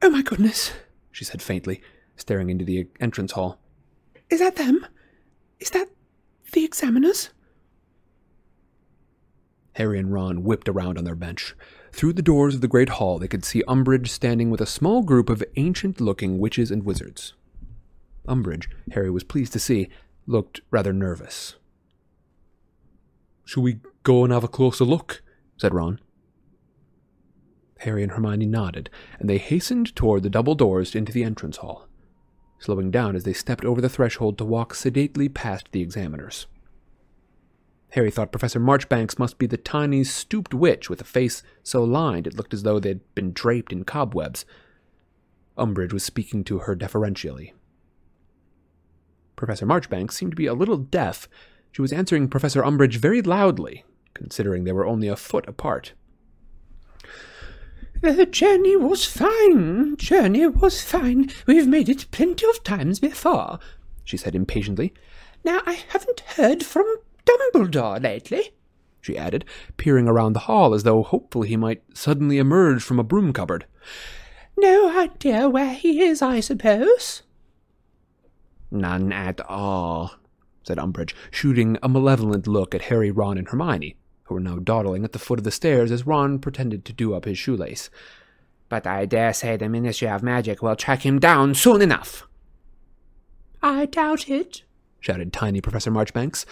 Oh my goodness, she said faintly, staring into the entrance hall. Is that them? Is that the examiners? Harry and Ron whipped around on their bench. Through the doors of the great hall, they could see Umbridge standing with a small group of ancient looking witches and wizards. Umbridge, Harry was pleased to see, looked rather nervous. Shall we go and have a closer look? said Ron. Harry and Hermione nodded, and they hastened toward the double doors into the entrance hall, slowing down as they stepped over the threshold to walk sedately past the examiners. Harry thought Professor Marchbanks must be the tiny, stooped witch with a face so lined it looked as though they'd been draped in cobwebs. Umbridge was speaking to her deferentially. Professor Marchbanks seemed to be a little deaf. She was answering Professor Umbridge very loudly, considering they were only a foot apart. The journey was fine. Journey was fine. We've made it plenty of times before, she said impatiently. Now, I haven't heard from Dumbledore lately, she added, peering around the hall as though hopeful he might suddenly emerge from a broom cupboard. No idea where he is, I suppose. None at all, said Umbridge, shooting a malevolent look at Harry, Ron, and Hermione, who were now dawdling at the foot of the stairs as Ron pretended to do up his shoelace. But I dare say the Ministry of Magic will track him down soon enough. I doubt it, shouted tiny Professor Marchbanks.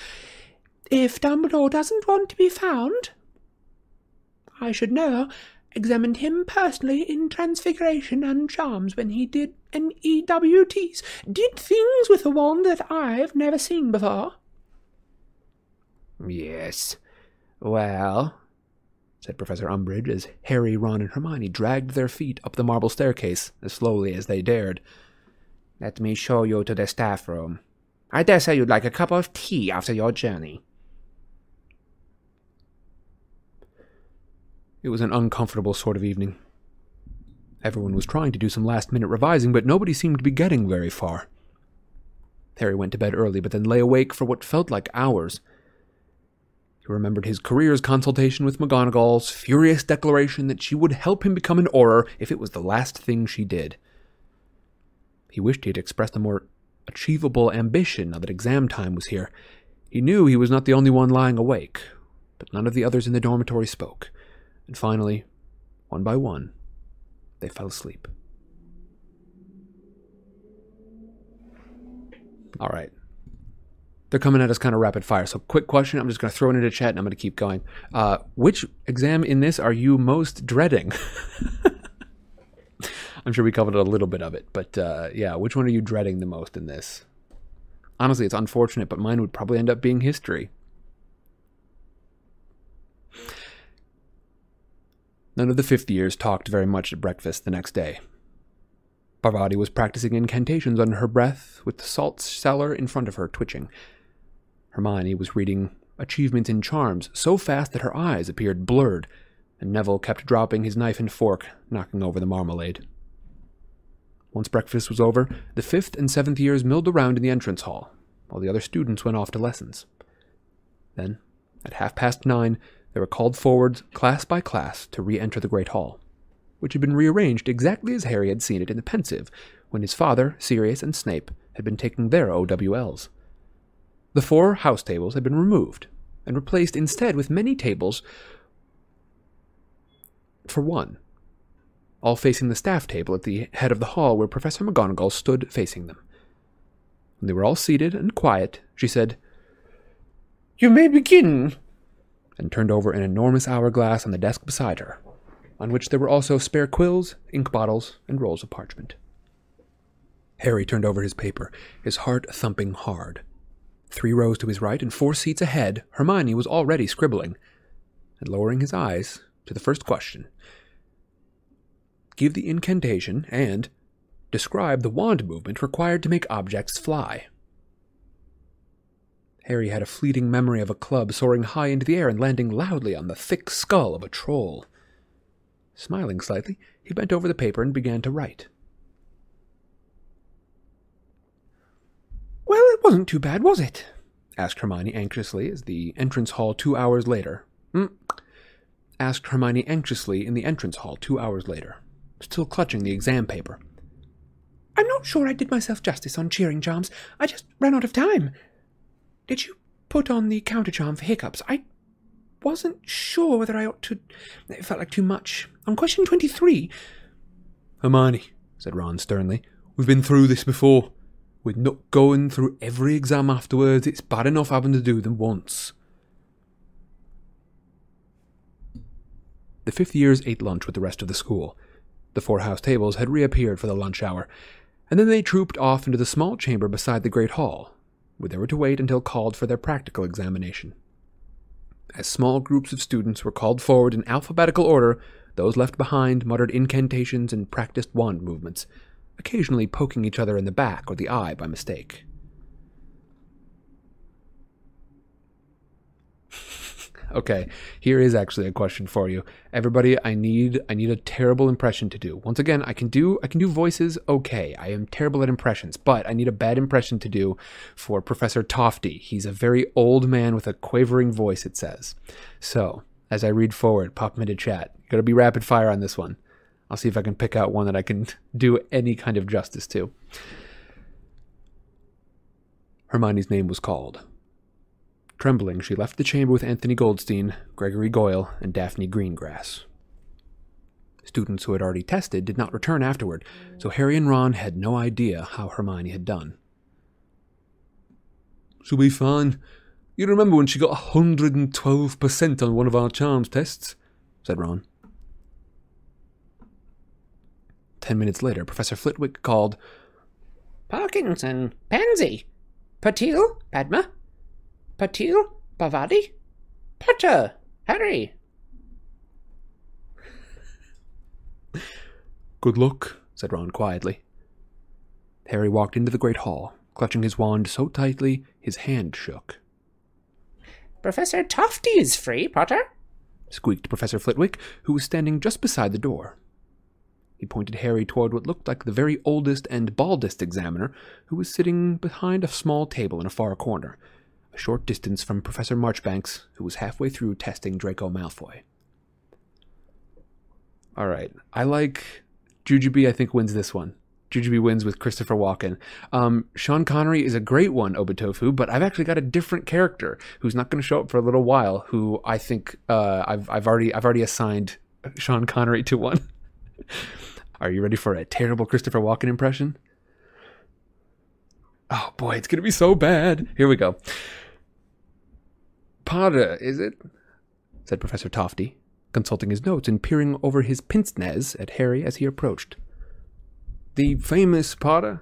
If Dumbledore doesn't want to be found, I should know examined him personally in Transfiguration and Charms when he did NEWTs, did things with a wand that I've never seen before. Yes. Well, said Professor Umbridge as Harry, Ron, and Hermione dragged their feet up the marble staircase as slowly as they dared. Let me show you to the staff room. I dare say you'd like a cup of tea after your journey. It was an uncomfortable sort of evening. Everyone was trying to do some last minute revising, but nobody seemed to be getting very far. Harry went to bed early, but then lay awake for what felt like hours. He remembered his careers consultation with McGonagall's furious declaration that she would help him become an Auror if it was the last thing she did. He wished he had expressed a more achievable ambition now that exam time was here. He knew he was not the only one lying awake, but none of the others in the dormitory spoke. And finally, one by one, they fell asleep. All right. They're coming at us kind of rapid fire. So, quick question. I'm just going to throw it into chat and I'm going to keep going. Uh, which exam in this are you most dreading? I'm sure we covered a little bit of it, but uh, yeah, which one are you dreading the most in this? Honestly, it's unfortunate, but mine would probably end up being history. None of the fifth years talked very much at breakfast the next day. Parvati was practicing incantations under her breath, with the salt cellar in front of her twitching. Hermione was reading achievements in charms so fast that her eyes appeared blurred, and Neville kept dropping his knife and fork, knocking over the marmalade. Once breakfast was over, the fifth and seventh years milled around in the entrance hall, while the other students went off to lessons. Then, at half past nine, they were called forward class by class to re enter the Great Hall, which had been rearranged exactly as Harry had seen it in the Pensieve when his father, Sirius, and Snape had been taking their OWLs. The four house tables had been removed and replaced instead with many tables for one, all facing the staff table at the head of the hall where Professor McGonagall stood facing them. When they were all seated and quiet, she said, You may begin and turned over an enormous hourglass on the desk beside her, on which there were also spare quills, ink bottles, and rolls of parchment. Harry turned over his paper, his heart thumping hard. Three rows to his right and four seats ahead, Hermione was already scribbling, and lowering his eyes to the first question. Give the incantation and describe the wand movement required to make objects fly. Harry had a fleeting memory of a club soaring high into the air and landing loudly on the thick skull of a troll. Smiling slightly, he bent over the paper and began to write. Well, it wasn't too bad, was it? asked Hermione anxiously as the entrance hall two hours later. Mm. asked Hermione anxiously in the entrance hall two hours later, still clutching the exam paper. I'm not sure I did myself justice on cheering charms. I just ran out of time. Did you put on the counter charm for hiccups? I wasn't sure whether I ought to. It felt like too much. On question 23. Hermione, said Ron sternly, we've been through this before. We're not going through every exam afterwards. It's bad enough having to do them once. The fifth years ate lunch with the rest of the school. The four house tables had reappeared for the lunch hour, and then they trooped off into the small chamber beside the great hall, where they were to wait until called for their practical examination. As small groups of students were called forward in alphabetical order, those left behind muttered incantations and practiced wand movements, occasionally poking each other in the back or the eye by mistake. Okay, here is actually a question for you. Everybody, I need I need a terrible impression to do. Once again, I can do I can do voices okay. I am terrible at impressions, but I need a bad impression to do for Professor Tofty. He's a very old man with a quavering voice, it says. So, as I read forward, pop them into chat. Gotta be rapid fire on this one. I'll see if I can pick out one that I can do any kind of justice to. Hermione's name was called. Trembling, she left the chamber with Anthony Goldstein, Gregory Goyle, and Daphne Greengrass. Students who had already tested did not return afterward, so Harry and Ron had no idea how Hermione had done. She'll be fine. You remember when she got 112% on one of our charms tests? said Ron. Ten minutes later, Professor Flitwick called, Parkinson, Pansy, Patil, Padma, Patil, Parvati, Potter, Harry. Good luck, said Ron quietly. Harry walked into the great hall, clutching his wand so tightly his hand shook. Professor Tofty is free, Potter, squeaked Professor Flitwick, who was standing just beside the door. He pointed Harry toward what looked like the very oldest and baldest examiner, who was sitting behind a small table in a far corner, short distance from Professor Marchbanks, who was halfway through testing Draco Malfoy. All right, I like Jujubee. I think wins this one. Jujubee wins with Christopher Walken. Um, Sean Connery is a great one, Obitofu, but I've actually got a different character who's not going to show up for a little while. Who I think uh, I've I've already I've already assigned Sean Connery to one. Are you ready for a terrible Christopher Walken impression? Oh boy, it's gonna be so bad. Here we go. Potter, is it? said Professor Tofty, consulting his notes and peering over his pince nez at Harry as he approached. The famous Potter?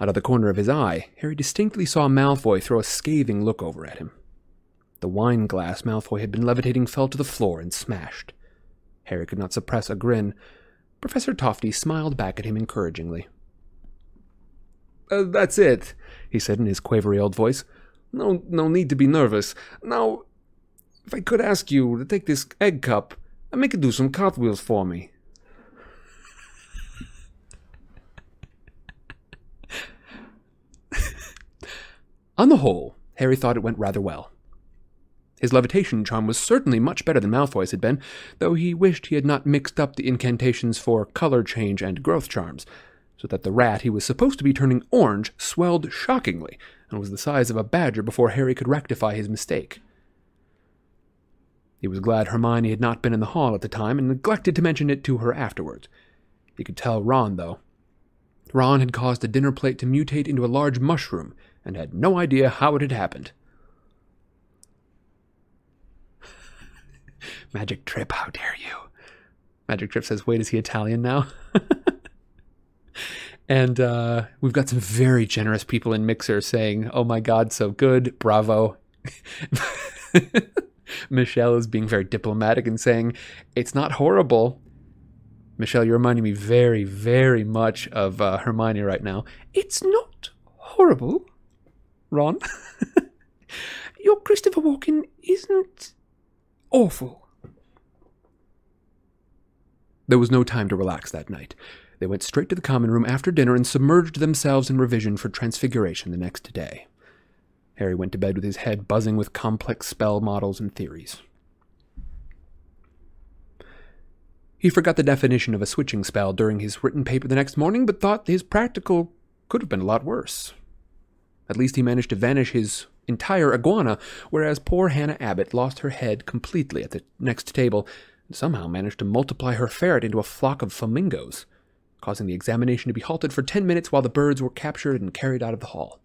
Out of the corner of his eye, Harry distinctly saw Malfoy throw a scathing look over at him. The wine glass Malfoy had been levitating fell to the floor and smashed. Harry could not suppress a grin. Professor Tofty smiled back at him encouragingly. Uh, that's it, he said in his quavery old voice. No, no need to be nervous. Now, if I could ask you to take this egg cup and make it do some cartwheels for me. On the whole, Harry thought it went rather well. His levitation charm was certainly much better than Malfoy's had been, though he wished he had not mixed up the incantations for color change and growth charms, so that the rat he was supposed to be turning orange swelled shockingly and was the size of a badger before Harry could rectify his mistake. He was glad Hermione had not been in the hall at the time and neglected to mention it to her afterwards. He could tell Ron, though. Ron had caused a dinner plate to mutate into a large mushroom and had no idea how it had happened. Magic Trip, how dare you? Magic Trip says, wait, is he Italian now? and uh, we've got some very generous people in Mixer saying, oh my god, so good, bravo. Michelle is being very diplomatic and saying, it's not horrible. Michelle, you're reminding me very, very much of uh, Hermione right now. It's not horrible, Ron. Your Christopher Walken isn't awful. There was no time to relax that night. They went straight to the common room after dinner and submerged themselves in revision for transfiguration the next day. Harry went to bed with his head buzzing with complex spell models and theories. He forgot the definition of a switching spell during his written paper the next morning, but thought his practical could have been a lot worse. At least he managed to vanish his entire iguana, whereas poor Hannah Abbott lost her head completely at the next table and somehow managed to multiply her ferret into a flock of flamingos, causing the examination to be halted for ten minutes while the birds were captured and carried out of the hall.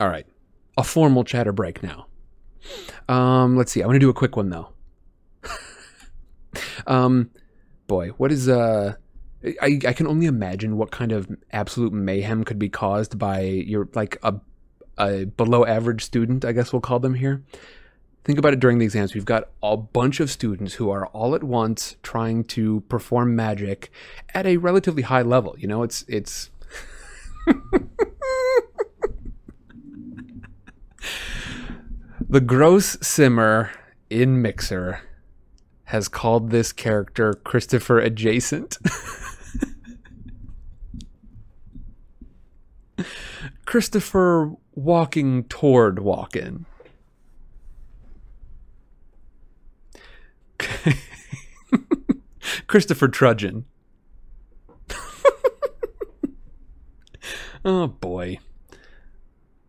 All right, a formal chatter break now. Um, let's see. I want to do a quick one though. um, boy, what is uh? I I can only imagine what kind of absolute mayhem could be caused by your like a a below average student. I guess we'll call them here. Think about it during the exams. We've got a bunch of students who are all at once trying to perform magic at a relatively high level. You know, it's it's. the gross simmer in Mixer has called this character Christopher Adjacent. Christopher walking toward walking. Christopher Trudgeon. oh boy.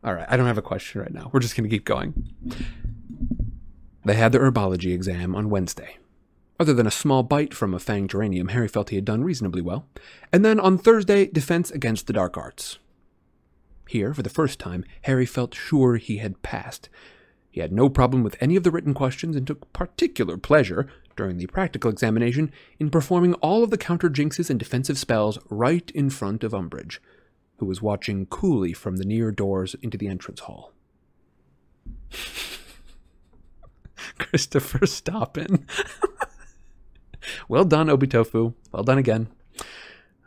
All right, I don't have a question right now. We're just going to keep going. They had the herbology exam on Wednesday. Other than a small bite from a fang geranium, Harry felt he had done reasonably well. And then on Thursday, defense against the dark arts. Here, for the first time, Harry felt sure he had passed. He had no problem with any of the written questions and took particular pleasure, during the practical examination, in performing all of the counter jinxes and defensive spells right in front of Umbridge, who was watching coolly from the near doors into the entrance hall. Christopher Stoppin. well done, Obitofu. Well done again.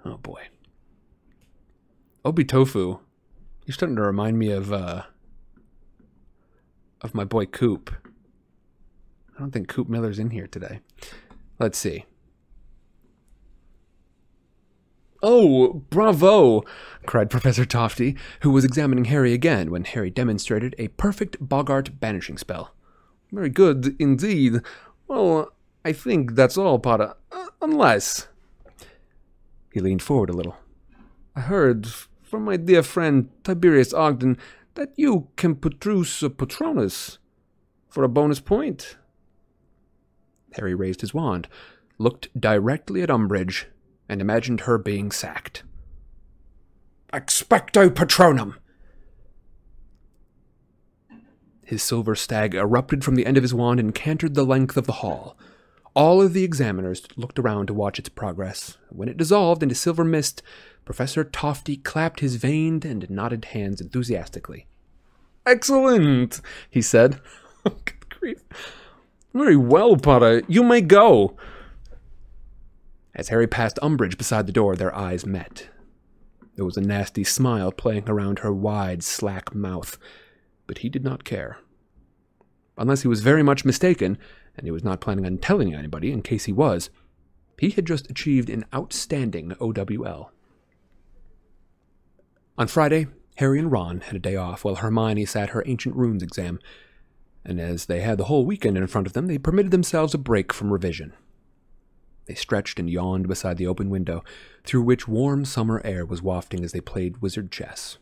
Oh boy. Obitofu. You're starting to remind me of uh of my boy Coop. I don't think Coop Miller's in here today. Let's see. Oh, bravo! cried Professor Tofty, who was examining Harry again when Harry demonstrated a perfect Boggart banishing spell. Very good indeed. Well, I think that's all, Potter. Uh, unless. He leaned forward a little. I heard from my dear friend Tiberius Ogden that you can produce a Patronus for a bonus point. Harry raised his wand, looked directly at Umbridge, and imagined her being sacked. Expecto Patronum! His silver stag erupted from the end of his wand and cantered the length of the hall. All of the examiners looked around to watch its progress. When it dissolved into silver mist, Professor Tofty clapped his veined and knotted hands enthusiastically. Excellent, he said. Oh, good grief. Very well, Potter. You may go. As Harry passed Umbridge beside the door, their eyes met. There was a nasty smile playing around her wide, slack mouth, but he did not care. Unless he was very much mistaken, and he was not planning on telling anybody in case he was, he had just achieved an outstanding OWL. On Friday, Harry and Ron had a day off while Hermione sat her ancient runes exam, and as they had the whole weekend in front of them, they permitted themselves a break from revision. They stretched and yawned beside the open window, through which warm summer air was wafting as they played wizard chess.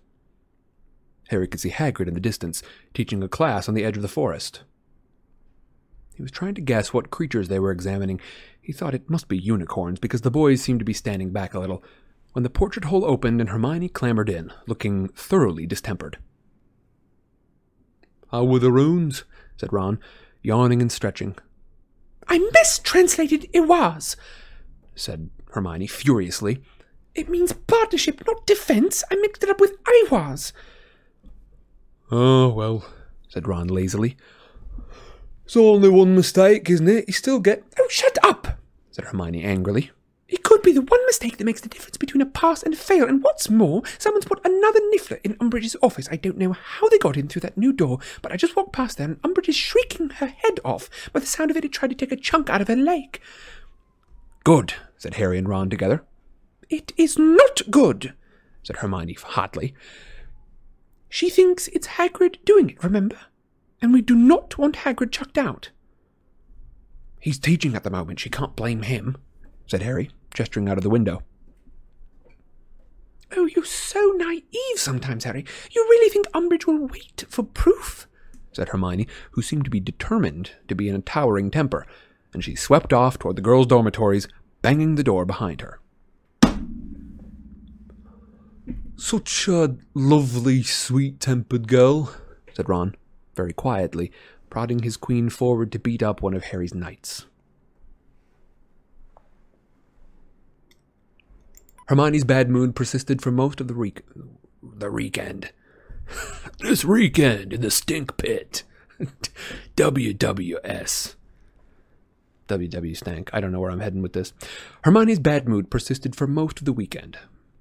Harry could see Hagrid in the distance, teaching a class on the edge of the forest. He was trying to guess what creatures they were examining. He thought it must be unicorns, because the boys seemed to be standing back a little, when the portrait hole opened and Hermione clambered in, looking thoroughly distempered. How were the runes? said Ron, yawning and stretching. I mistranslated ehwaz, said Hermione furiously. It means partnership, not defense. I mixed it up with eihwaz. Oh, well, said Ron lazily. It's only one mistake, isn't it? You still get. Oh, shut up, said Hermione angrily. It could be the one mistake that makes the difference between a pass and a fail, and what's more, someone's put another niffler in Umbridge's office. I don't know how they got in through that new door, but I just walked past there, and Umbridge is shrieking her head off. By the sound of it, it tried to take a chunk out of her leg. Good, said Harry and Ron together. It is not good, said Hermione hotly. She thinks it's Hagrid doing it, remember? And we do not want Hagrid chucked out. He's teaching at the moment. She can't blame him, said Harry, gesturing out of the window. Oh, you're so naive sometimes, Harry. You really think Umbridge will wait for proof? said Hermione, who seemed to be determined to be in a towering temper, and she swept off toward the girls' dormitories, banging the door behind her. Such a lovely, sweet tempered girl, said Ron, very quietly, prodding his queen forward to beat up one of Harry's knights. Hermione's bad mood persisted for most of the week. The weekend. this weekend in the stink pit. WWS. WW stank. I don't know where I'm heading with this. Hermione's bad mood persisted for most of the weekend,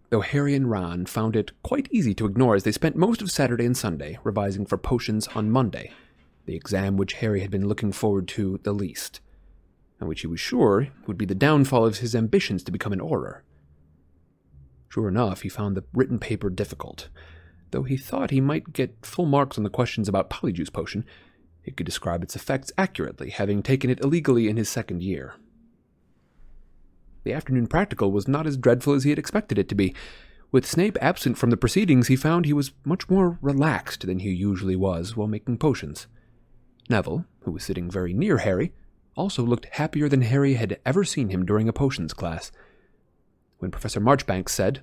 though Harry and Ron found it quite easy to ignore as they spent most of Saturday and Sunday revising for potions on Monday, the exam which Harry had been looking forward to the least, and which he was sure would be the downfall of his ambitions to become an Auror. Sure enough, he found the written paper difficult. Though he thought he might get full marks on the questions about Polyjuice Potion, he could describe its effects accurately, having taken it illegally in his second year. The afternoon practical was not as dreadful as he had expected it to be. With Snape absent from the proceedings, he found he was much more relaxed than he usually was while making potions. Neville, who was sitting very near Harry, also looked happier than Harry had ever seen him during a potions class. When Professor Marchbanks said,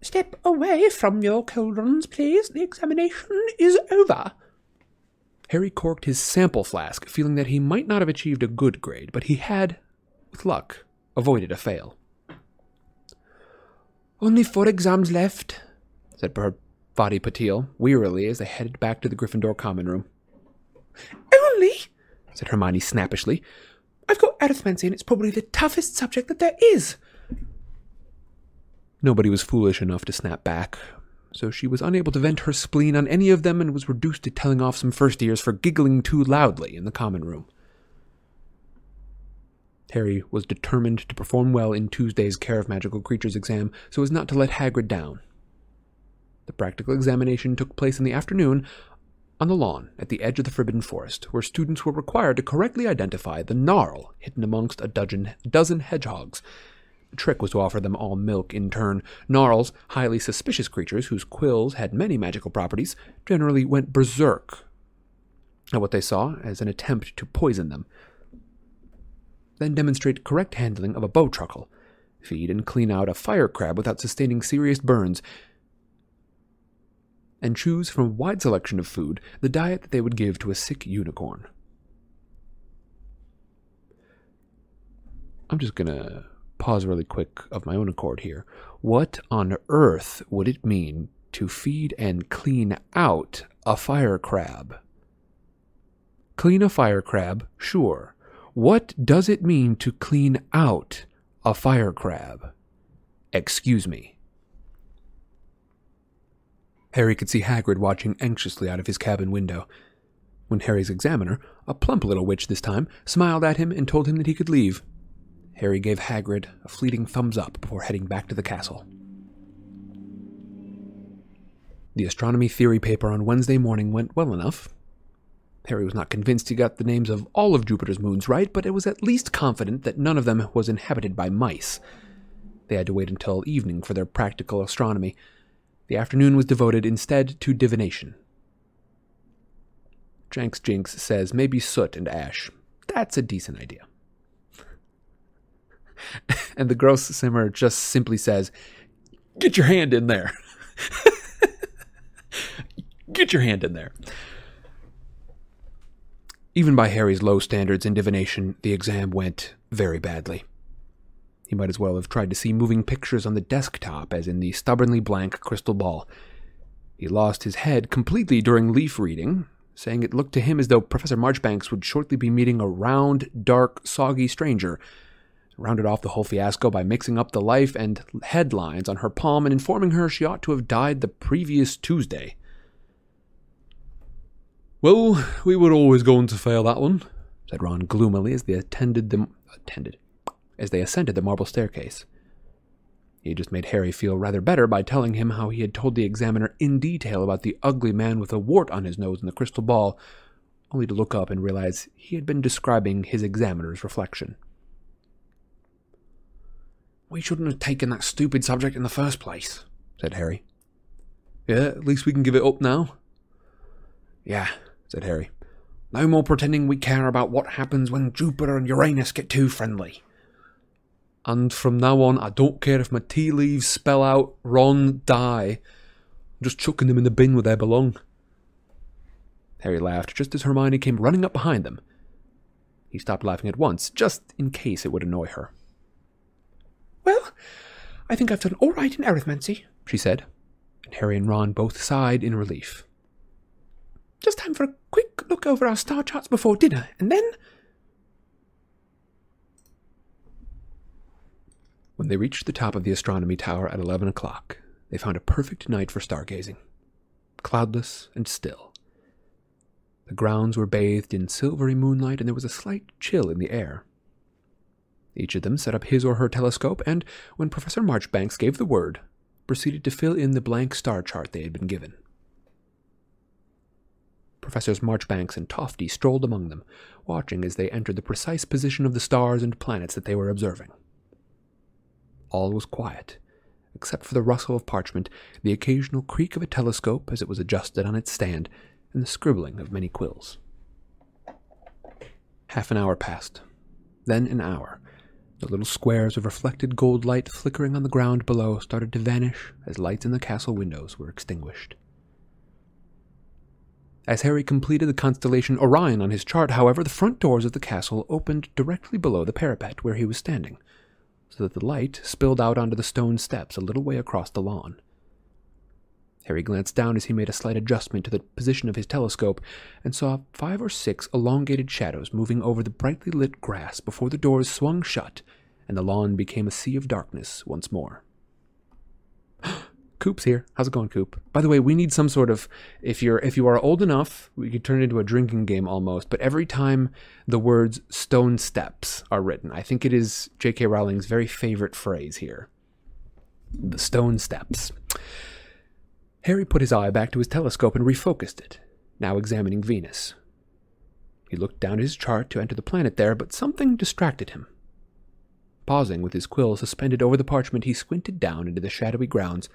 Step away from your cauldrons, please. The examination is over. Harry corked his sample flask, feeling that he might not have achieved a good grade, but he had, with luck, avoided a fail. Only four exams left, said Parvati Patil wearily as they headed back to the Gryffindor common room. Only? said Hermione snappishly. I've got arithmancy and it's probably the toughest subject that there is. Nobody was foolish enough to snap back, so she was unable to vent her spleen on any of them and was reduced to telling off some first years for giggling too loudly in the common room. Harry was determined to perform well in Tuesday's Care of Magical Creatures exam so as not to let Hagrid down. The practical examination took place in the afternoon on the lawn at the edge of the Forbidden Forest, where students were required to correctly identify the knarl hidden amongst a dozen, dozen hedgehogs the trick was to offer them all milk in turn. Knarls, highly suspicious creatures whose quills had many magical properties, generally went berserk at what they saw as an attempt to poison them. Then demonstrate correct handling of a Bowtruckle, feed and clean out a fire crab without sustaining serious burns, and choose from a wide selection of food the diet that they would give to a sick unicorn. I'm just gonna pause really quick of my own accord here. What on earth would it mean to feed and clean out a fire crab? Clean a fire crab, sure. What does it mean to clean out a fire crab? Excuse me. Harry could see Hagrid watching anxiously out of his cabin window. When Harry's examiner, a plump little witch this time, smiled at him and told him that he could leave. Harry gave Hagrid a fleeting thumbs up before heading back to the castle. The astronomy theory paper on Wednesday morning went well enough. Harry was not convinced he got the names of all of Jupiter's moons right, but it was at least confident that none of them was inhabited by mice. They had to wait until evening for their practical astronomy. The afternoon was devoted instead to divination. Janks Jinx says maybe soot and ash. That's a decent idea. and the gross simmer just simply says, Get your hand in there. Get your hand in there. Even by Harry's low standards in divination, the exam went very badly. He might as well have tried to see moving pictures on the desktop as in the stubbornly blank crystal ball. He lost his head completely during leaf reading, saying it looked to him as though Professor Marchbanks would shortly be meeting a round, dark, soggy stranger rounded off the whole fiasco by mixing up the life and headlines on her palm and informing her she ought to have died the previous Tuesday. Well, we were always going to fail that one, said Ron gloomily as they attended the attended as they ascended the marble staircase. He had just made Harry feel rather better by telling him how he had told the examiner in detail about the ugly man with a wart on his nose and the crystal ball, only to look up and realize he had been describing his examiner's reflection. We shouldn't have taken that stupid subject in the first place, said Harry. Yeah, at least we can give it up now. Yeah, said Harry. No more pretending we care about what happens when Jupiter and Uranus get too friendly. And from now on, I don't care if my tea leaves spell out Ron die. I'm just chucking them in the bin where they belong. Harry laughed just as Hermione came running up behind them. He stopped laughing at once, just in case it would annoy her. Well, I think I've done all right in arithmancy, she said, and Harry and Ron both sighed in relief. Just time for a quick look over our star charts before dinner, and then. When they reached the top of the astronomy tower at eleven o'clock, they found a perfect night for stargazing, cloudless and still. The grounds were bathed in silvery moonlight, and there was a slight chill in the air. Each of them set up his or her telescope, and when Professor Marchbanks gave the word, proceeded to fill in the blank star chart they had been given. Professors Marchbanks and Tofty strolled among them, watching as they entered the precise position of the stars and planets that they were observing. All was quiet, except for the rustle of parchment, the occasional creak of a telescope as it was adjusted on its stand, and the scribbling of many quills. Half an hour passed, then an hour. The little squares of reflected gold light flickering on the ground below started to vanish as lights in the castle windows were extinguished. As Harry completed the constellation Orion on his chart, however, the front doors of the castle opened directly below the parapet where he was standing, so that the light spilled out onto the stone steps a little way across the lawn. Harry glanced down as he made a slight adjustment to the position of his telescope and saw five or six elongated shadows moving over the brightly lit grass before the doors swung shut and the lawn became a sea of darkness once more. Coop's here. How's it going, Coop? By the way, we need some sort of if you're if you are old enough, we could turn it into a drinking game almost. But every time the words "stone steps" are written, I think it is J.K. Rowling's very favorite phrase here. The stone steps. Harry put his eye back to his telescope and refocused it, now examining Venus. He looked down at his chart to enter the planet there, but something distracted him. Pausing with his quill suspended over the parchment, he squinted down into the shadowy grounds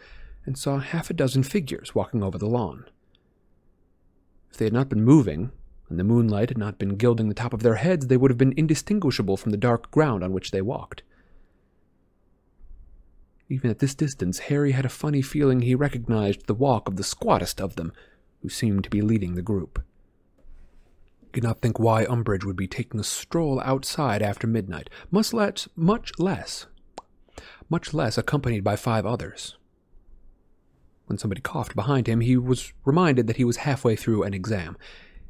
and saw half a dozen figures walking over the lawn. If they had not been moving, and the moonlight had not been gilding the top of their heads, they would have been indistinguishable from the dark ground on which they walked. Even at this distance, Harry had a funny feeling he recognized the walk of the squattest of them, who seemed to be leading the group. He could not think why Umbridge would be taking a stroll outside after midnight, much less, much less, much less accompanied by five others. When somebody coughed behind him, he was reminded that he was halfway through an exam.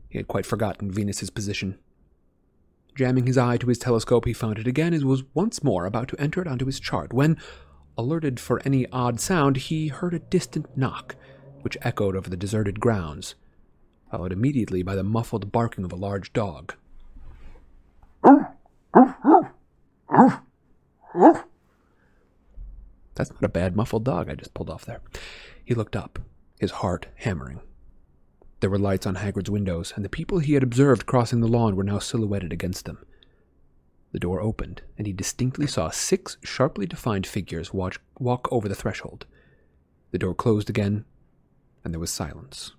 He had quite forgotten Venus's position. Jamming his eye to his telescope, he found it again and was once more about to enter it onto his chart when, alerted for any odd sound, he heard a distant knock, which echoed over the deserted grounds, followed immediately by the muffled barking of a large dog. That's not a bad muffled dog I just pulled off there. He looked up, his heart hammering. There were lights on Hagrid's windows, and the people he had observed crossing the lawn were now silhouetted against them. The door opened, and he distinctly saw six sharply defined figures watch, walk over the threshold. The door closed again, and there was silence.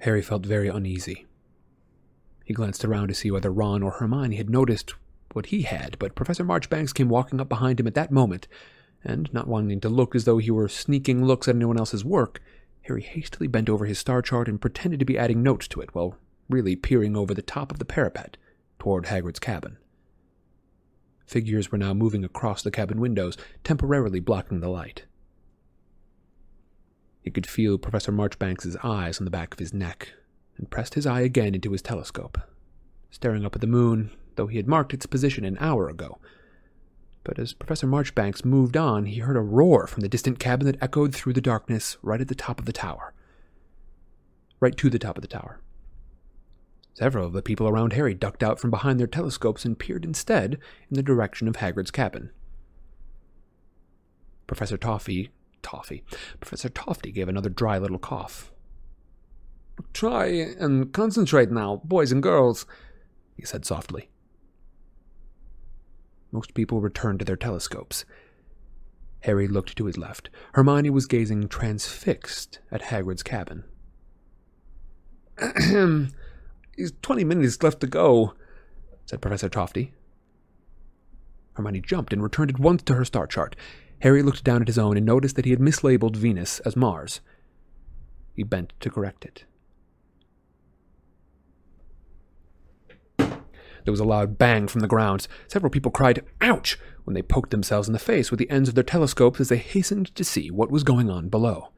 Harry felt very uneasy. He glanced around to see whether Ron or Hermione had noticed what he had, but Professor Marchbanks came walking up behind him at that moment, and, not wanting to look as though he were sneaking looks at anyone else's work, Harry hastily bent over his star chart and pretended to be adding notes to it, while really peering over the top of the parapet toward Hagrid's cabin. Figures were now moving across the cabin windows, temporarily blocking the light. He could feel Professor Marchbanks's eyes on the back of his neck, and pressed his eye again into his telescope, staring up at the moon, though he had marked its position an hour ago. But as Professor Marchbanks moved on, he heard a roar from the distant cabin that echoed through the darkness right at the top of the tower. Right to the top of the tower. Several of the people around Harry ducked out from behind their telescopes and peered instead in the direction of Hagrid's cabin. Professor Toffee, Toffee, Professor Tofty gave another dry little cough. Try and concentrate now, boys and girls, he said softly. Most people returned to their telescopes. Harry looked to his left. Hermione was gazing transfixed at Hagrid's cabin. Ahem! He's twenty minutes left to go, said Professor Tofty. Hermione jumped and returned at once to her star chart. Harry looked down at his own and noticed that he had mislabeled Venus as Mars. He bent to correct it. There was a loud bang from the grounds. Several people cried, Ouch! when they poked themselves in the face with the ends of their telescopes as they hastened to see what was going on below.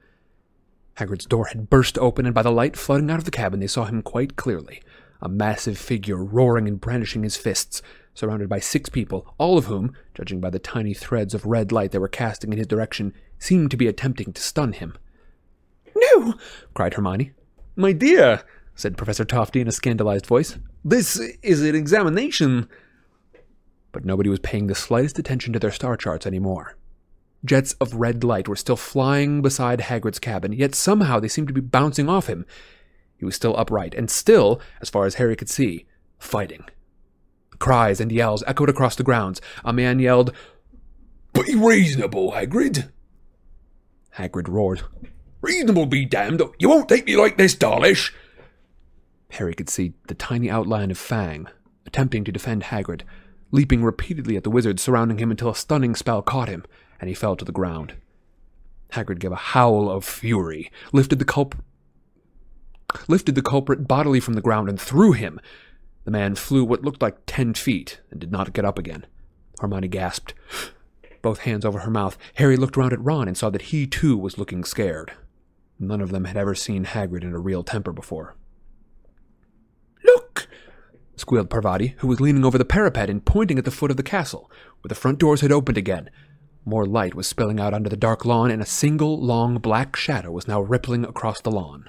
Hagrid's door had burst open, and by the light flooding out of the cabin, they saw him quite clearly a massive figure roaring and brandishing his fists, surrounded by six people, all of whom, judging by the tiny threads of red light they were casting in his direction, seemed to be attempting to stun him. No! cried Hermione. My dear, said Professor Tofty in a scandalized voice, this is an examination. But nobody was paying the slightest attention to their star charts anymore. Jets of red light were still flying beside Hagrid's cabin, yet somehow they seemed to be bouncing off him. He was still upright, and still, as far as Harry could see, fighting. Cries and yells echoed across the grounds. A man yelled, Be reasonable, Hagrid. Hagrid roared. Reasonable be damned. You won't take me like this, Dawlish. Harry could see the tiny outline of Fang, attempting to defend Hagrid, leaping repeatedly at the wizards surrounding him until a stunning spell caught him, and he fell to the ground. Hagrid gave a howl of fury, lifted the culprit lifted the culprit bodily from the ground and threw him. The man flew what looked like ten feet and did not get up again. Hermione gasped. Both hands over her mouth, Harry looked round at Ron and saw that he too was looking scared. None of them had ever seen Hagrid in a real temper before. Look! squealed Parvati, who was leaning over the parapet and pointing at the foot of the castle, where the front doors had opened again. More light was spilling out under the dark lawn, and a single long black shadow was now rippling across the lawn.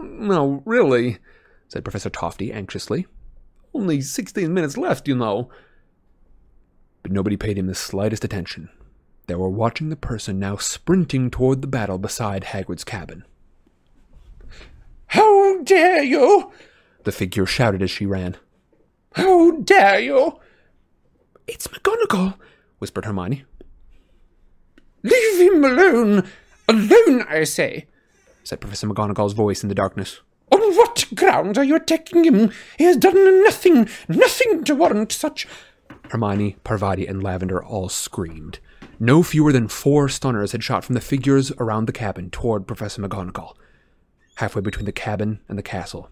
No, really, said Professor Tofty anxiously. Only sixteen minutes left, you know. But nobody paid him the slightest attention. They were watching the person now sprinting toward the battle beside Hagrid's cabin. How dare you! The figure shouted as she ran. How dare you! It's McGonagall, whispered Hermione. Leave him alone! Alone, I say! said Professor McGonagall's voice in the darkness. On what grounds are you attacking him? He has done nothing, nothing to warrant such. Hermione, Parvati, and Lavender all screamed. No fewer than four stunners had shot from the figures around the cabin toward Professor McGonagall. Halfway between the cabin and the castle,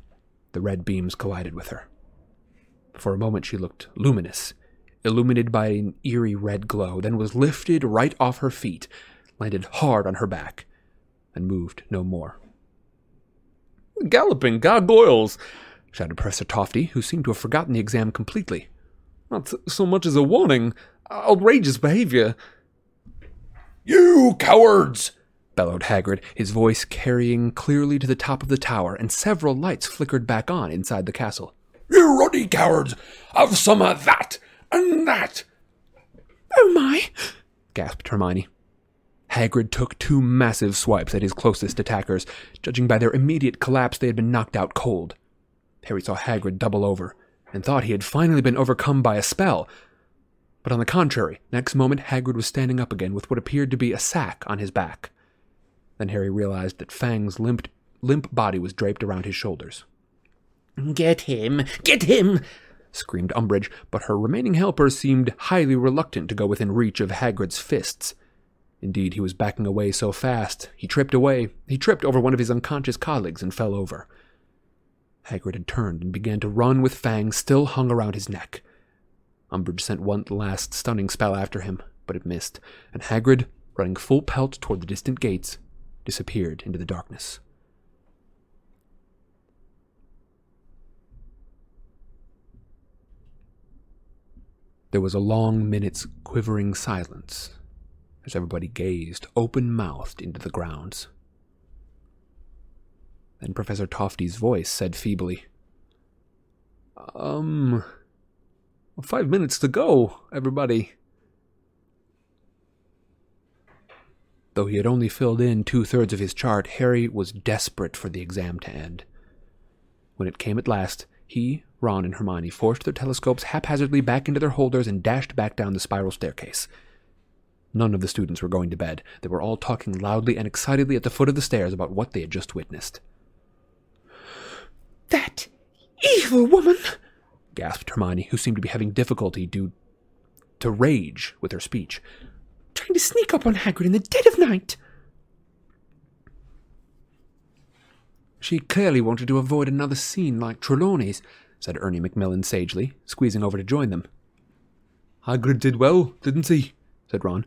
the red beams collided with her. For a moment she looked luminous, illuminated by an eerie red glow, then was lifted right off her feet, landed hard on her back, and moved no more. Galloping gargoyles! shouted Professor Tofty, who seemed to have forgotten the exam completely. Not so much as a warning. Outrageous behavior. You cowards! Bellowed Hagrid, his voice carrying clearly to the top of the tower, and several lights flickered back on inside the castle. You ruddy cowards! Have some of that! And that! Oh my! gasped Hermione. Hagrid took two massive swipes at his closest attackers. Judging by their immediate collapse, they had been knocked out cold. Harry saw Hagrid double over, and thought he had finally been overcome by a spell. But on the contrary, next moment Hagrid was standing up again with what appeared to be a sack on his back. Then Harry realized that Fang's limp, limp body was draped around his shoulders. Get him! Get him! screamed Umbridge, but her remaining helpers seemed highly reluctant to go within reach of Hagrid's fists. Indeed, he was backing away so fast, he tripped away. He tripped over one of his unconscious colleagues and fell over. Hagrid had turned and began to run with Fang still hung around his neck. Umbridge sent one last stunning spell after him, but it missed, and Hagrid, running full pelt toward the distant gates, disappeared into the darkness. There was a long minute's quivering silence as everybody gazed open mouthed into the grounds. Then Professor Tofty's voice said feebly, Um, five minutes to go, everybody. Though he had only filled in two thirds of his chart, Harry was desperate for the exam to end. When it came at last, he, Ron, and Hermione forced their telescopes haphazardly back into their holders and dashed back down the spiral staircase. None of the students were going to bed. They were all talking loudly and excitedly at the foot of the stairs about what they had just witnessed. That evil woman! gasped Hermione, who seemed to be having difficulty due to rage with her speech. Trying to sneak up on Hagrid in the dead of night! She clearly wanted to avoid another scene like Trelawney's, said Ernie Macmillan sagely, squeezing over to join them. Hagrid did well, didn't he? said Ron,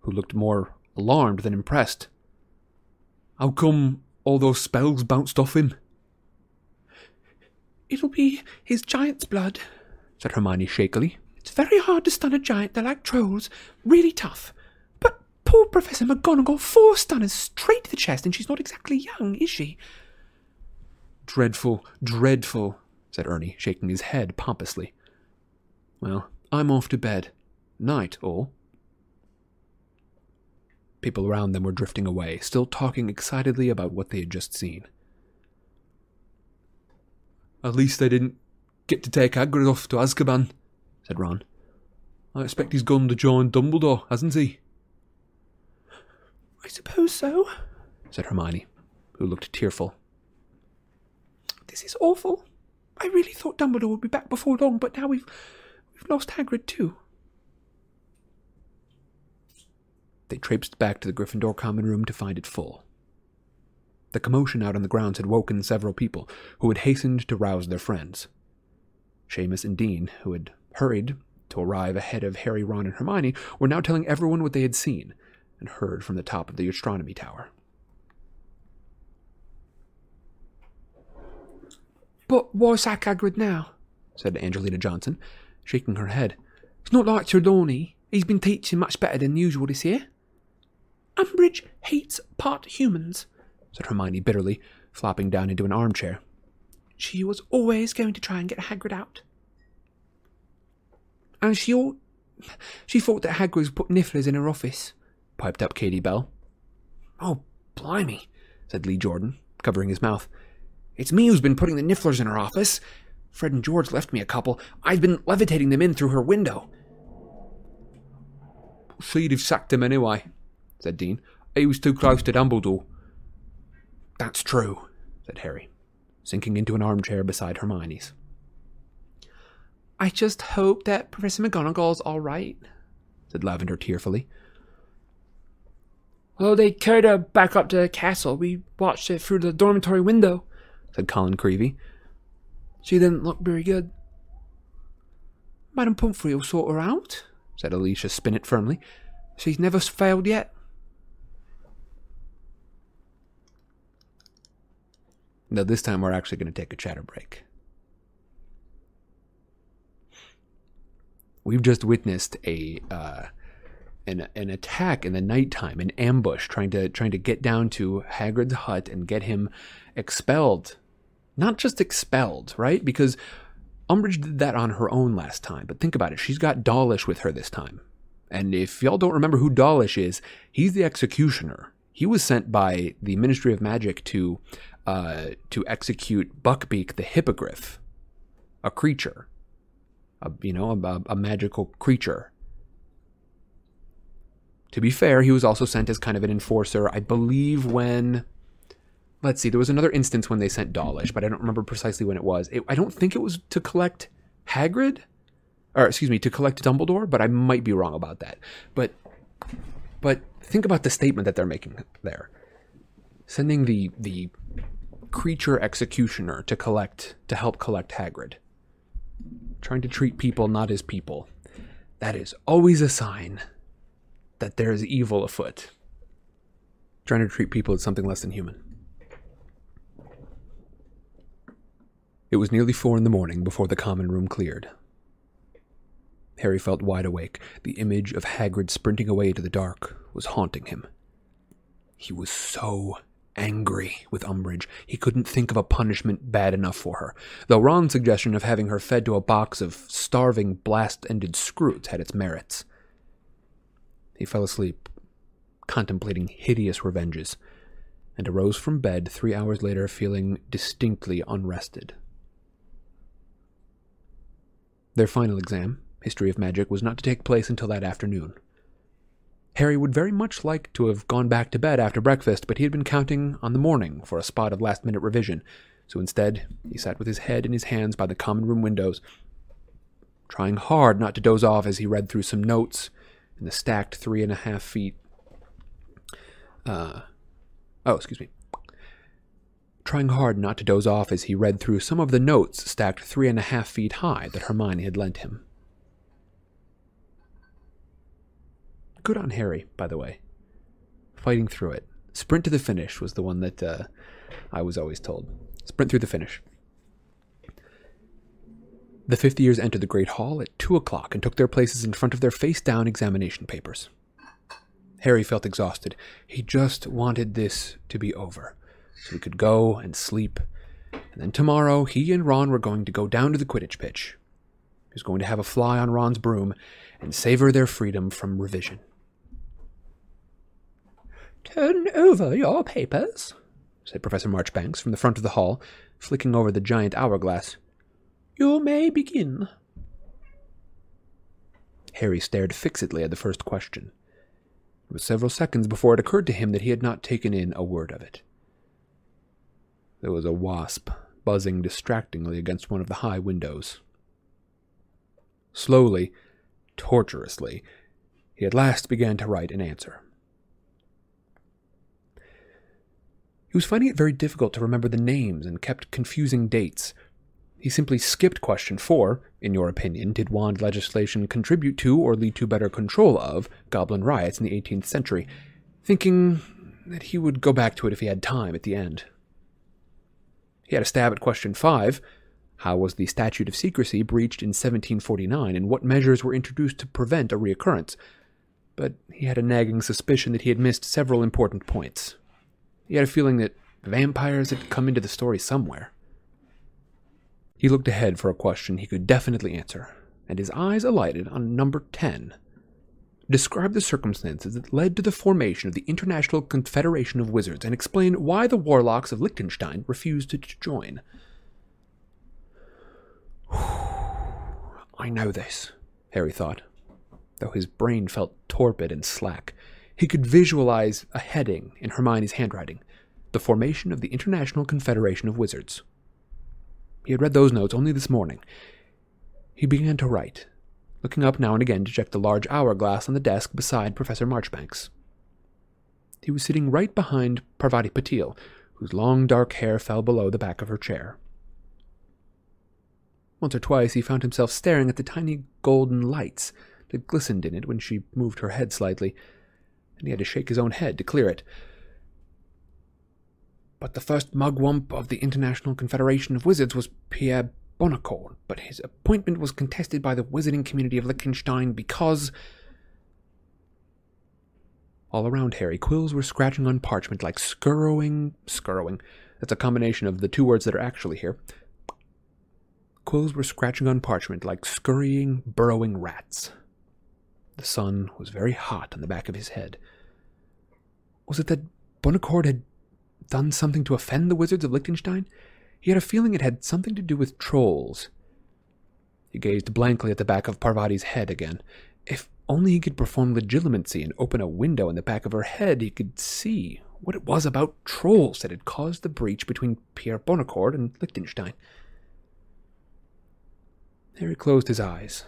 who looked more alarmed than impressed. How come all those spells bounced off him? It'll be his giant's blood, said Hermione shakily. It's very hard to stun a giant. They're like trolls, really tough. Poor Professor McGonagall, four stunners straight to the chest, and she's not exactly young, is she? Dreadful, dreadful, said Ernie, shaking his head pompously. Well, I'm off to bed. Night, all. People around them were drifting away, still talking excitedly about what they had just seen. At least they didn't get to take Hagrid off to Azkaban, said Ron. I expect he's gone to join Dumbledore, hasn't he? I suppose so, said Hermione, who looked tearful. This is awful. I really thought Dumbledore would be back before long, but now we've we've lost Hagrid too. They traipsed back to the Gryffindor common room to find it full. The commotion out on the grounds had woken several people, who had hastened to rouse their friends. Seamus and Dean, who had hurried to arrive ahead of Harry, Ron, and Hermione, were now telling everyone what they had seen and heard from the top of the astronomy tower. But why sack Hagrid now? said Angelina Johnson, shaking her head. It's not like Trelawney. He's been teaching much better than usual this year. Umbridge hates part humans, said Hermione bitterly, flopping down into an armchair. She was always going to try and get Hagrid out. And she all, she thought that Hagrid put nifflers in her office, piped up Katie Bell. Oh, blimey, said Lee Jordan, covering his mouth. It's me who's been putting the nifflers in her office. Fred and George left me a couple. I've been levitating them in through her window. She'd have sacked him anyway, said Dean. He was too close to Dumbledore. That's true, said Harry, sinking into an armchair beside Hermione's. I just hope that Professor McGonagall's all right, said Lavender tearfully. Well, they carried her back up to the castle. We watched it through the dormitory window, said Colin Creevey. She didn't look very good. Madame Pomfrey will sort her out, said Alicia Spinnet firmly. She's never failed yet. Now, this time we're actually going to take a chatter break. We've just witnessed a uh, an an attack in the nighttime, an ambush, trying to trying to get down to Hagrid's hut and get him expelled. Not just expelled, right? Because Umbridge did that on her own last time. But think about it. She's got Dawlish with her this time. And if y'all don't remember who Dawlish is, he's the executioner. He was sent by the Ministry of Magic to uh, to execute Buckbeak the Hippogriff, a creature, a, you know, a, a magical creature. To be fair, he was also sent as kind of an enforcer. I believe when let's see, there was another instance when they sent Dawlish, but I don't remember precisely when it was. It, I don't think it was to collect Hagrid, or excuse me, to collect Dumbledore, but I might be wrong about that. But, but think about the statement that they're making there, sending the the creature executioner to collect to help collect Hagrid, trying to treat people not as people. That is always a sign that there is evil afoot. Trying to treat people as something less than human. It was nearly four in the morning before the common room cleared. Harry felt wide awake. The image of Hagrid sprinting away into the dark was haunting him. He was so angry with Umbridge. He couldn't think of a punishment bad enough for her, though Ron's suggestion of having her fed to a box of starving, blast ended Skrewts had its merits. He fell asleep, contemplating hideous revenges, and arose from bed three hours later feeling distinctly unrested. Their final exam, History of Magic, was not to take place until that afternoon. Harry would very much like to have gone back to bed after breakfast, but he had been counting on the morning for a spot of last minute revision, so instead he sat with his head in his hands by the common room windows, trying hard not to doze off as he read through some notes in the stacked three and a half feet. Uh, oh, excuse me. Trying hard not to doze off as he read through some of the notes stacked three and a half feet high that Hermione had lent him. Good on Harry, by the way. Fighting through it. Sprint to the finish was the one that uh, I was always told. Sprint through the finish. The fifth years entered the Great Hall at two o'clock and took their places in front of their face down examination papers. Harry felt exhausted. He just wanted this to be over, so he could go and sleep. And then tomorrow, he and Ron were going to go down to the Quidditch pitch. He was going to have a fly on Ron's broom and savor their freedom from revision. Turn over your papers, said Professor Marchbanks from the front of the hall, flicking over the giant hourglass. You may begin. Harry stared fixedly at the first question. It was several seconds before it occurred to him that he had not taken in a word of it. There was a wasp buzzing distractingly against one of the high windows. Slowly, tortuously, he at last began to write an answer. He was finding it very difficult to remember the names and kept confusing dates. He simply skipped question four. In your opinion, did wand legislation contribute to or lead to better control of goblin riots in the 18th century, thinking that he would go back to it if he had time at the end. He had a stab at question five. How was the statute of secrecy breached in 1749, and what measures were introduced to prevent a reoccurrence? But he had a nagging suspicion that he had missed several important points. He had a feeling that vampires had come into the story somewhere. He looked ahead for a question he could definitely answer, and his eyes alighted on number 10. Describe the circumstances that led to the formation of the International Confederation of Wizards and explain why the warlocks of Liechtenstein refused to join. I know this, Harry thought, though his brain felt torpid and slack. He could visualize a heading in Hermione's handwriting the formation of the International Confederation of Wizards. He had read those notes only this morning. He began to write, looking up now and again to check the large hourglass on the desk beside Professor Marchbanks. He was sitting right behind Parvati Patil, whose long dark hair fell below the back of her chair. Once or twice he found himself staring at the tiny golden lights that glistened in it when she moved her head slightly, and he had to shake his own head to clear it. But the first mugwump of the International Confederation of Wizards was Pierre Bonaccord, but his appointment was contested by the wizarding community of Liechtenstein because. All around Harry, quills were scratching on parchment like scurrowing. scurrowing. That's a combination of the two words that are actually here. Quills were scratching on parchment like scurrying, burrowing rats. The sun was very hot on the back of his head. Was it that Bonaccord had done something to offend the wizards of Liechtenstein? He had a feeling it had something to do with trolls. He gazed blankly at the back of Parvati's head again. If only he could perform legilimency and open a window in the back of her head, he could see what it was about trolls that had caused the breach between Pierre Bonaccord and Liechtenstein. Harry closed his eyes,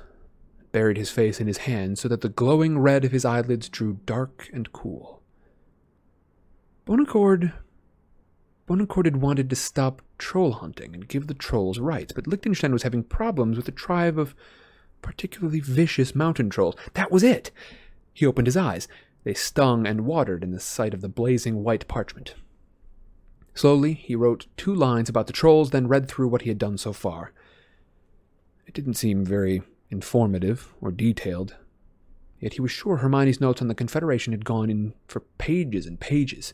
buried his face in his hands so that the glowing red of his eyelids drew dark and cool. Bonaccord. Bonaccord had wanted to stop troll hunting and give the trolls rights, but Liechtenstein was having problems with a tribe of particularly vicious mountain trolls. That was it! He opened his eyes. They stung and watered in the sight of the blazing white parchment. Slowly, he wrote two lines about the trolls, then read through what he had done so far. It didn't seem very informative or detailed, yet he was sure Hermione's notes on the Confederation had gone in for pages and pages.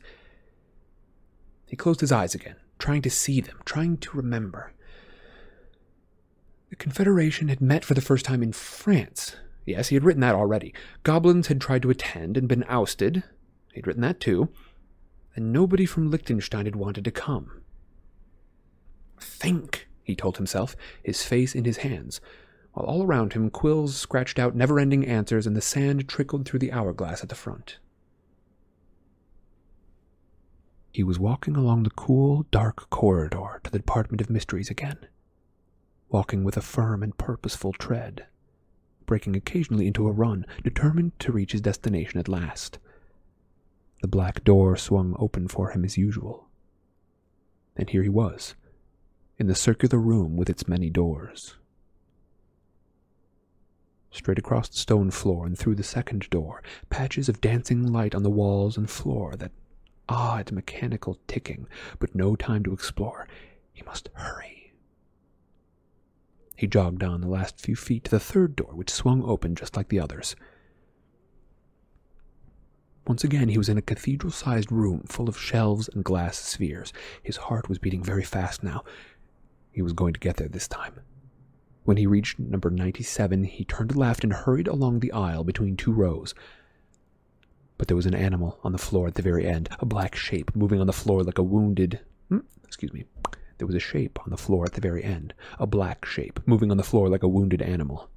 He closed his eyes again, trying to see them, trying to remember. The Confederation had met for the first time in France. Yes, he had written that already. Goblins had tried to attend and been ousted. He'd written that too. And nobody from Liechtenstein had wanted to come. Think, he told himself, his face in his hands, while all around him quills scratched out never ending answers and the sand trickled through the hourglass at the front. He was walking along the cool, dark corridor to the Department of Mysteries again, walking with a firm and purposeful tread, breaking occasionally into a run, determined to reach his destination at last. The black door swung open for him as usual. And here he was, in the circular room with its many doors. Straight across the stone floor and through the second door, patches of dancing light on the walls and floor that odd mechanical ticking, but no time to explore. He must hurry. He jogged on the last few feet to the third door, which swung open just like the others. Once again, he was in a cathedral sized room full of shelves and glass spheres. His heart was beating very fast now. He was going to get there this time. When he reached number 97, he turned left and hurried along the aisle between two rows. But there was an animal on the floor at the very end, a black shape moving on the floor like a wounded. Hmm, excuse me. There was a shape on the floor at the very end, a black shape moving on the floor like a wounded animal.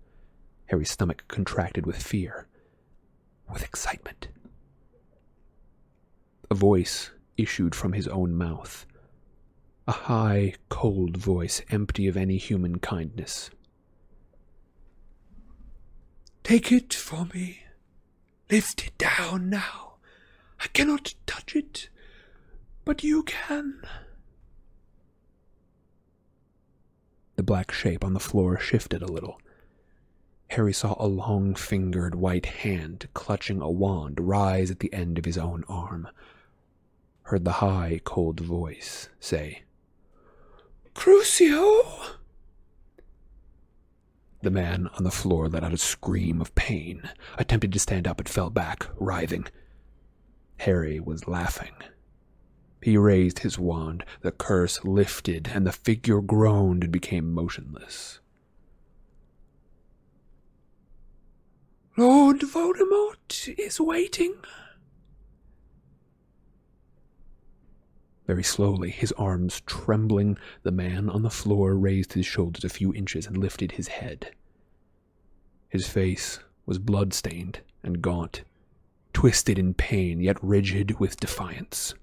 Harry's stomach contracted with fear, with excitement. A voice issued from his own mouth. A high, cold voice, empty of any human kindness. Take it for me. Lift it down now. I cannot touch it, but you can. The black shape on the floor shifted a little. Harry saw a long fingered white hand clutching a wand rise at the end of his own arm. Heard the high, cold voice say, Crucio! The man on the floor let out a scream of pain, attempted to stand up, but fell back, writhing. Harry was laughing. He raised his wand, the curse lifted, and the figure groaned and became motionless. Lord Voldemort is waiting. Very slowly, his arms trembling, the man on the floor raised his shoulders a few inches and lifted his head. His face was blood-stained and gaunt, twisted in pain, yet rigid with defiance.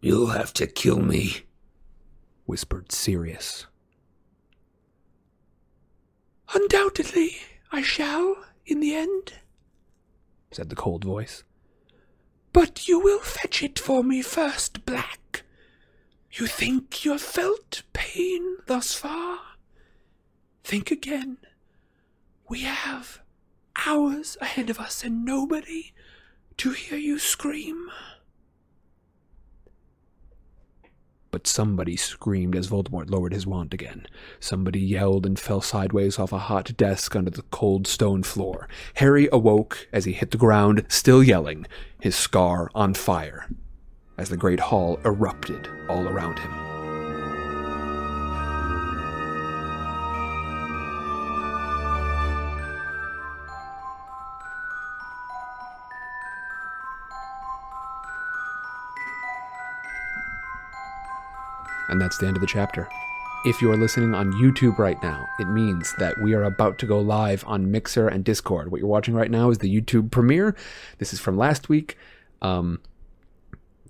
You'll have to kill me, whispered Sirius. Undoubtedly, I shall, in the end, said the cold voice. But you will fetch it for me first, Black. You think you have felt pain thus far? Think again. We have hours ahead of us and nobody to hear you scream. But somebody screamed as Voldemort lowered his wand again. Somebody yelled and fell sideways off a hot desk under the cold stone floor. Harry awoke as he hit the ground, still yelling, his scar on fire, as the great hall erupted all around him. And that's the end of the chapter. If you are listening on YouTube right now, it means that we are about to go live on Mixer and Discord. What you're watching right now is the YouTube premiere. This is from last week. Um,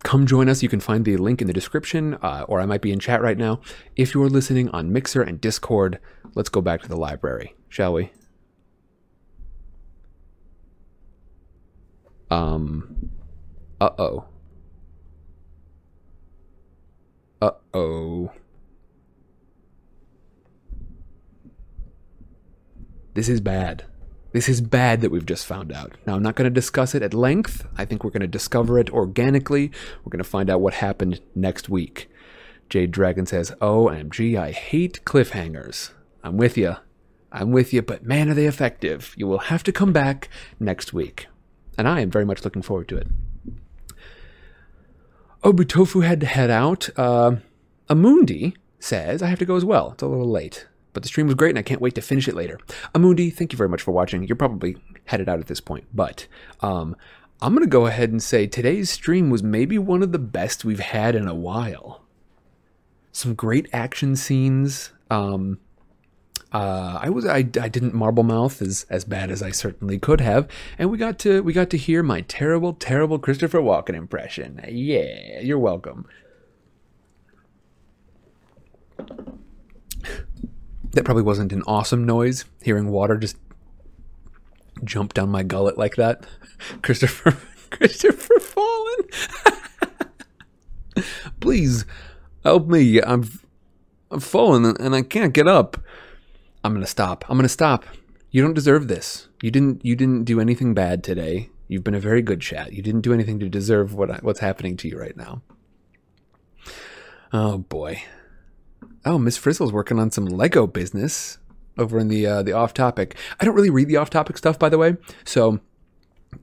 come join us. You can find the link in the description, uh, or I might be in chat right now. If you are listening on Mixer and Discord, let's go back to the library, shall we? Um, uh oh. Uh oh. This is bad. This is bad that we've just found out. Now, I'm not going to discuss it at length. I think we're going to discover it organically. We're going to find out what happened next week. Jade Dragon says, OMG, I hate cliffhangers. I'm with you. I'm with you, but man, are they effective. You will have to come back next week. And I am very much looking forward to it. Obutofu had to head out. Uh, Amundi says, I have to go as well. It's a little late. But the stream was great and I can't wait to finish it later. Amundi, thank you very much for watching. You're probably headed out at this point. But um, I'm gonna go ahead and say today's stream was maybe one of the best we've had in a while. Some great action scenes. Um, uh, I was I, I didn't marble mouth as as bad as I certainly could have, and we got to we got to hear my terrible terrible Christopher Walken impression. Yeah, you're welcome. That probably wasn't an awesome noise. Hearing water just jump down my gullet like that. Christopher Christopher Fallen. Please help me. I'm I'm fallen and I can't get up. I'm gonna stop. I'm gonna stop. You don't deserve this. You didn't. You didn't do anything bad today. You've been a very good chat. You didn't do anything to deserve what what's happening to you right now. Oh boy. Oh, Miss Frizzle's working on some Lego business over in the uh, the off topic. I don't really read the off topic stuff, by the way. So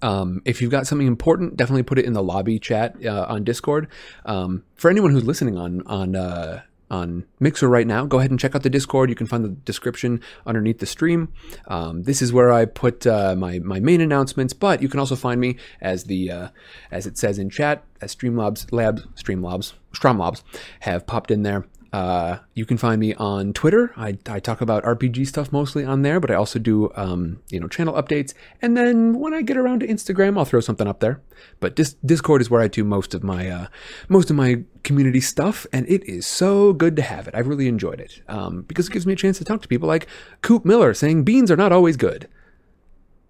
um, if you've got something important, definitely put it in the lobby chat uh, on Discord. Um, for anyone who's listening on on uh, on Mixer right now, go ahead and check out the Discord. You can find the description underneath the stream. Um, this is where I put uh, my my main announcements, but you can also find me as the uh, as it says in chat as Streamlabs Labs Streamlabs Stromlabs have popped in there. Uh, you can find me on Twitter. I, I talk about RPG stuff mostly on there, but I also do um, you know channel updates. And then when I get around to Instagram, I'll throw something up there. But dis- Discord is where I do most of my uh, most of my community stuff, and it is so good to have it. I've really enjoyed it um, because it gives me a chance to talk to people like Coop Miller saying beans are not always good,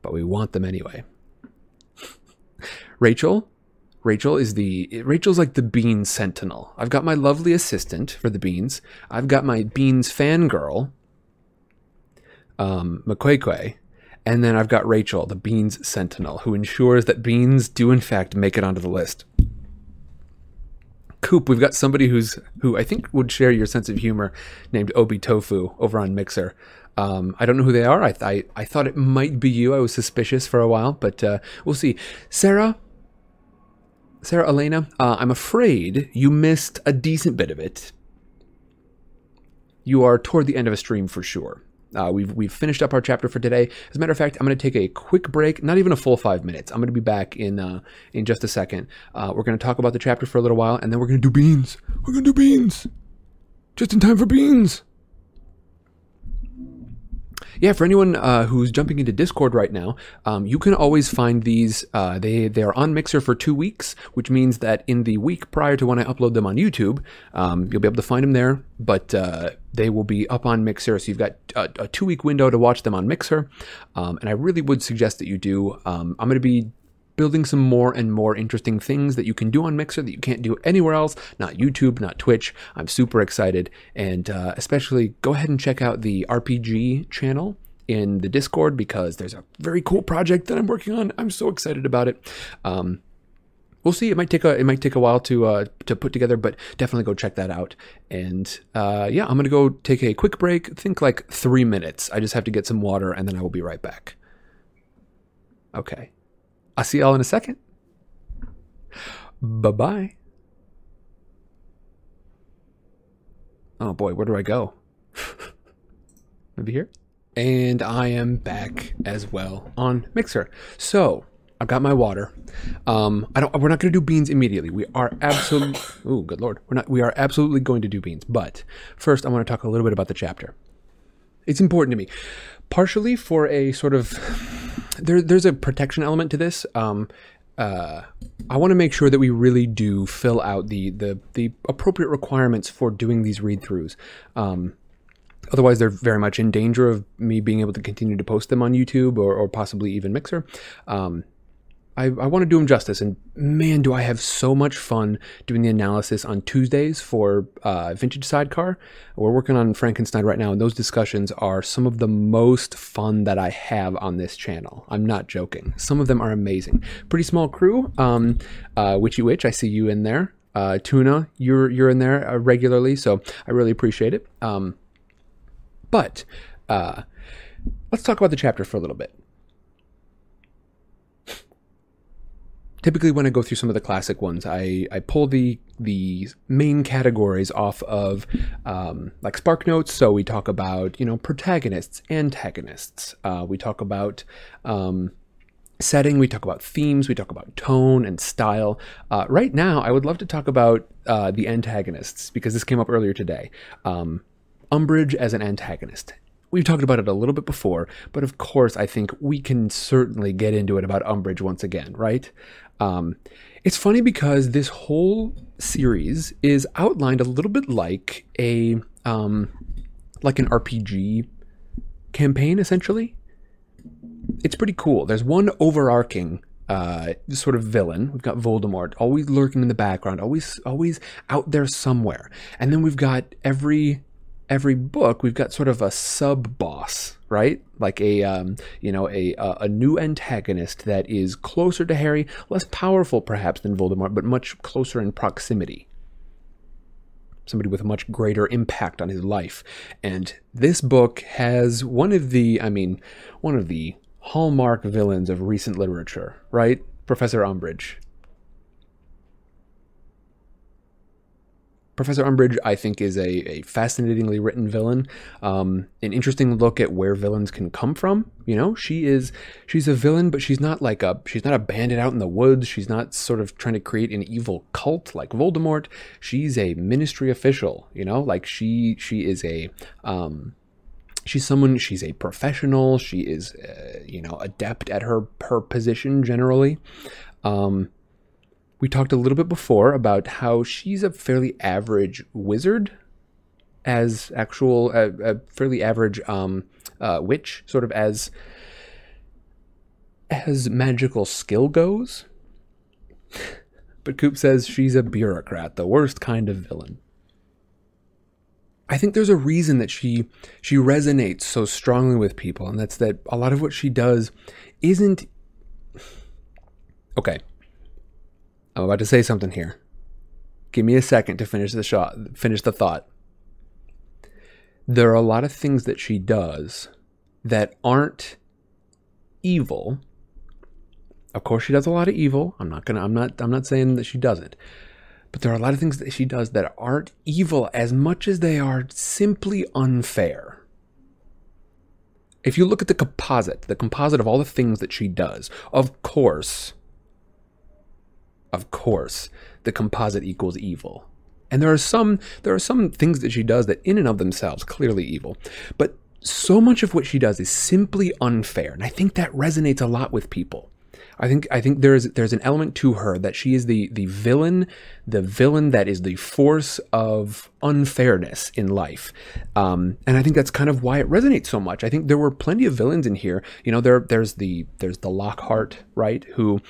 but we want them anyway. Rachel Rachel is the Rachel's like the beans sentinel. I've got my lovely assistant for the beans. I've got my beans fangirl, um, McQuaquay, and then I've got Rachel, the beans sentinel, who ensures that beans do in fact make it onto the list. Coop, we've got somebody who's who I think would share your sense of humor, named Obi Tofu over on Mixer. Um, I don't know who they are. I, I I thought it might be you. I was suspicious for a while, but uh, we'll see. Sarah, Sarah Elena, uh, I'm afraid you missed a decent bit of it. You are toward the end of a stream for sure. Uh, we've we've finished up our chapter for today. As a matter of fact, I'm going to take a quick break, not even a full five minutes. I'm going to be back in uh, in just a second. Uh, we're going to talk about the chapter for a little while, and then we're going to do beans. We're going to do beans, just in time for beans yeah, for anyone uh, who's jumping into Discord right now, um, you can always find these. Uh, they they are on Mixer for two weeks, which means that in the week prior to when I upload them on YouTube, um, you'll be able to find them there. But uh, they will be up on Mixer, so you've got a, a two week window to watch them on Mixer. Um, and I really would suggest that you do. Um, I'm going to be building some more and more interesting things that you can do on Mixer that you can't do anywhere else, not YouTube, not Twitch. I'm super excited. And uh, especially go ahead and check out the RPG channel in the Discord because there's a very cool project that I'm working on. I'm so excited about it. Um, we'll see. It might take a it might take a while to uh, to put together, but definitely go check that out. And uh, yeah, I'm gonna go take a quick break. Think like three minutes. I just have to get some water, and then I will be right back. Okay. I'll see y'all in a second. Bye bye. Oh boy, where do I go? Maybe here? And I am back as well on Mixer. So I've got my water. Um, I don't. We're not going to do beans immediately. We are absolutely. oh, good lord. We're not. We are absolutely going to do beans. But first, I want to talk a little bit about the chapter. It's important to me, partially for a sort of there, there's a protection element to this. Um, uh, I want to make sure that we really do fill out the the the appropriate requirements for doing these read throughs. Um, otherwise, they're very much in danger of me being able to continue to post them on YouTube or, or possibly even Mixer. Um, I, I want to do him justice. And man, do I have so much fun doing the analysis on Tuesdays for uh, Vintage Sidecar. We're working on Frankenstein right now, and those discussions are some of the most fun that I have on this channel. I'm not joking. Some of them are amazing. Pretty small crew. Um, uh, Witchy Witch, I see you in there. Uh, Tuna, you're you're in there uh, regularly, so I really appreciate it. Um, but uh, let's talk about the chapter for a little bit. Typically when I go through some of the classic ones, I, I pull the the main categories off of um, like Spark Notes. So we talk about you know protagonists, antagonists. Uh, we talk about um, setting, we talk about themes, we talk about tone and style. Uh, right now, I would love to talk about uh, the antagonists because this came up earlier today. Um, Umbridge as an antagonist. We've talked about it a little bit before, but of course, I think we can certainly get into it about Umbridge once again, right? Um, it's funny because this whole series is outlined a little bit like a um, like an RPG campaign, essentially. It's pretty cool. There's one overarching uh, sort of villain. We've got Voldemort, always lurking in the background, always always out there somewhere. And then we've got every every book we've got sort of a sub boss right? Like a um, you know a a new antagonist that is closer to harry less powerful perhaps than voldemort but much closer in proximity. Somebody with a much greater impact on his life. And this book has one of the i mean one of the hallmark villains of recent literature right? Professor umbridge Professor Umbridge, I think, is a, a fascinatingly written villain. Um, an interesting look at where villains can come from. You know, she is she's a villain, but she's not like a she's not a bandit out in the woods. She's not sort of trying to create an evil cult like Voldemort. She's a ministry official. You know, like she she is a um, she's someone she's a professional. She is uh, you know adept at her her position generally. Um, we talked a little bit before about how she's a fairly average wizard as actual a, a fairly average um, uh, witch sort of as as magical skill goes. But coop says she's a bureaucrat the worst kind of villain. I think there's a reason that she she resonates so strongly with people and that's that a lot of what she does isn't okay I'm about to say something here. Give me a second to finish the shot, finish the thought. There are a lot of things that she does that aren't evil. Of course she does a lot of evil. I'm not going to I'm not I'm not saying that she doesn't. But there are a lot of things that she does that aren't evil as much as they are simply unfair. If you look at the composite, the composite of all the things that she does, of course, of course, the composite equals evil. And there are some there are some things that she does that in and of themselves clearly evil. But so much of what she does is simply unfair. And I think that resonates a lot with people. I think I think there's there's an element to her that she is the the villain, the villain that is the force of unfairness in life, um, and I think that's kind of why it resonates so much. I think there were plenty of villains in here. You know, there there's the there's the Lockhart, right, who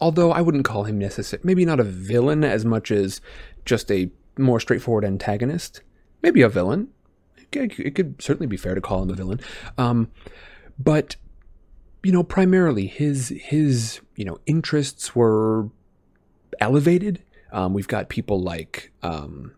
although I wouldn't call him necessary, maybe not a villain as much as just a more straightforward antagonist. Maybe a villain. It could certainly be fair to call him a villain. Um, but you know, primarily his his you know interests were elevated. Um, we've got people like um,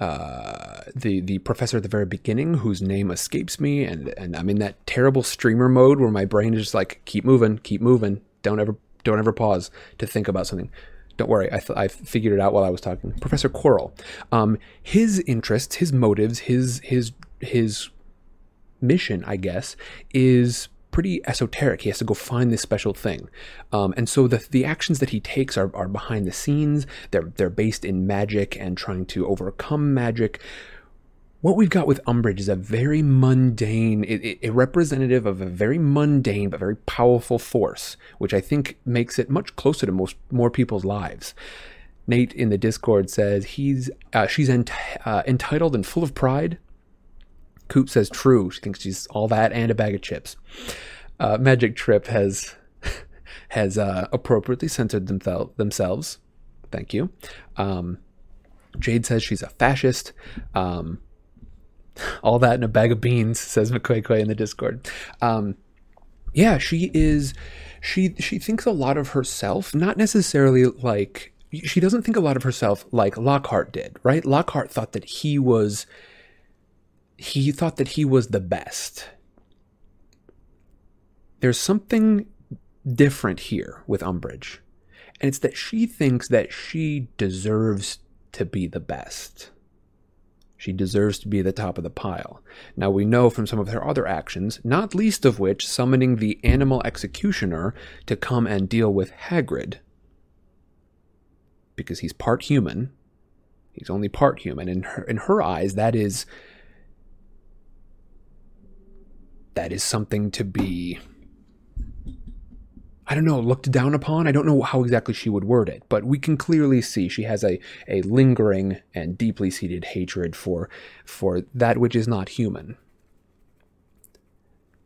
uh, the the professor at the very beginning, whose name escapes me, and and I'm in that terrible streamer mode where my brain is just like, keep moving, keep moving, don't ever don't ever pause to think about something. Don't worry, I, th- I figured it out while I was talking. Professor Quirrell, um, his interests, his motives, his his his mission, I guess, is pretty esoteric. He has to go find this special thing, um, and so the the actions that he takes are, are behind the scenes. They're they're based in magic and trying to overcome magic what we've got with Umbridge is a very mundane, a representative of a very mundane but very powerful force, which I think makes it much closer to most more people's lives. Nate in the Discord says he's uh, she's ent- uh, entitled and full of pride. Coop says true. She thinks she's all that and a bag of chips. Uh, Magic Trip has has uh, appropriately censored themthel- themselves. Thank you. Um, Jade says she's a fascist. Um, all that in a bag of beans, says McQuay in the Discord. Um, yeah, she is. She she thinks a lot of herself, not necessarily like she doesn't think a lot of herself like Lockhart did, right? Lockhart thought that he was he thought that he was the best. There's something different here with Umbridge. And it's that she thinks that she deserves to be the best She deserves to be the top of the pile. Now, we know from some of her other actions, not least of which summoning the animal executioner to come and deal with Hagrid, because he's part human. He's only part human. In her, in her eyes, that is that is something to be I don't know, looked down upon. I don't know how exactly she would word it, but we can clearly see she has a, a lingering and deeply seated hatred for for that which is not human.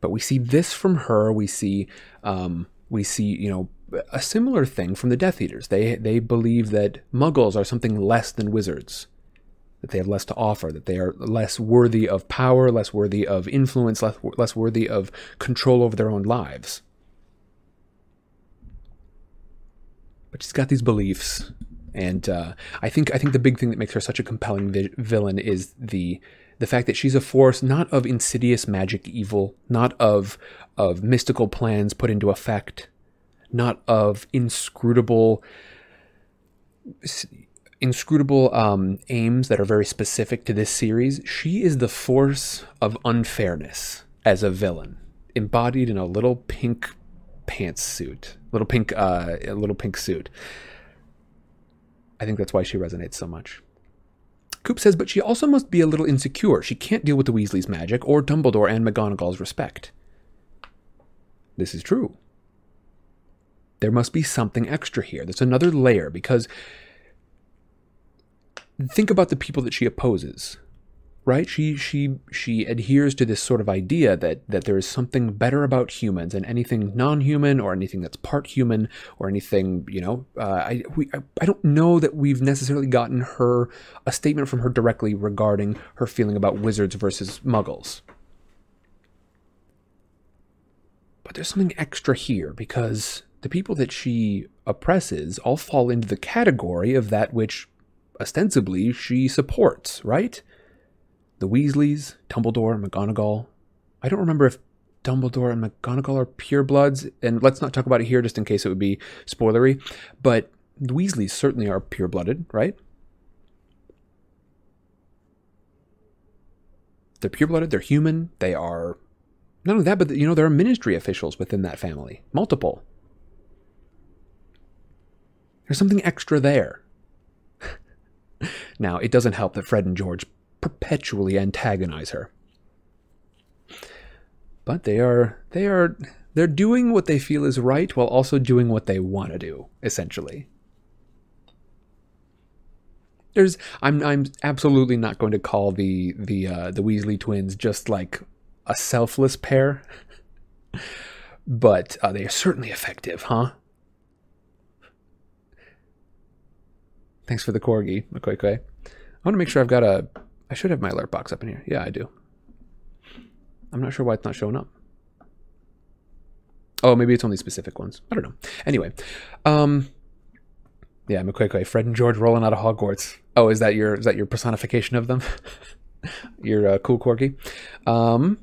But we see this from her. We see um, we see you know a similar thing from the Death Eaters. They they believe that Muggles are something less than wizards, that they have less to offer, that they are less worthy of power, less worthy of influence, less less worthy of control over their own lives. But she's got these beliefs, and uh, I think I think the big thing that makes her such a compelling vi- villain is the the fact that she's a force not of insidious magic evil, not of of mystical plans put into effect, not of inscrutable inscrutable um, aims that are very specific to this series. She is the force of unfairness as a villain, embodied in a little pink pantsuit, little pink, uh, little pink suit. I think that's why she resonates so much. Coop says, but she also must be a little insecure. She can't deal with the Weasley's magic or Dumbledore and McGonagall's respect. This is true. There must be something extra here. There's another layer because think about the people that she opposes right? She she she adheres to this sort of idea that that there is something better about humans and anything non-human or anything that's part human or anything you know. Uh, I we I, I don't know that we've necessarily gotten her a statement from her directly regarding her feeling about wizards versus muggles. But there's something extra here because the people that she oppresses all fall into the category of that which ostensibly she supports, right? The Weasleys, Dumbledore, McGonagall. I don't remember if Dumbledore and McGonagall are purebloods, and let's not talk about it here just in case it would be spoilery, but the Weasleys certainly are pure-blooded, right? They're pure-blooded, they're human, they are not only that, but you know, there are ministry officials within that family. Multiple. There's something extra there. now, it doesn't help that Fred and George perpetually antagonize her. But they are they are they're doing what they feel is right while also doing what they want to do, essentially. There's I'm I'm absolutely not going to call the the uh, the Weasley twins just like a selfless pair. but uh, they are certainly effective, huh? Thanks for the corgi, McQuay. I want to make sure I've got a I should have my alert box up in here. Yeah, I do. I'm not sure why it's not showing up. Oh, maybe it's only specific ones. I don't know. Anyway, um, yeah, McQuay, Fred and George rolling out of Hogwarts. Oh, is that your is that your personification of them? your uh, cool corgi. Um,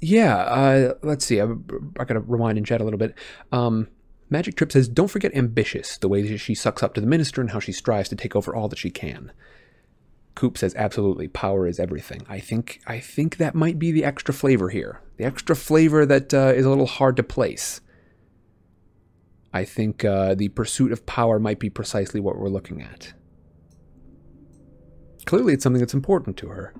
yeah. Uh, let's see. I, I gotta rewind and chat a little bit. Um, Magic Trip says, "Don't forget ambitious. The way that she sucks up to the minister and how she strives to take over all that she can." Coop says absolutely power is everything. I think I think that might be the extra flavor here. The extra flavor that uh, is a little hard to place. I think uh, the pursuit of power might be precisely what we're looking at. Clearly, it's something that's important to her.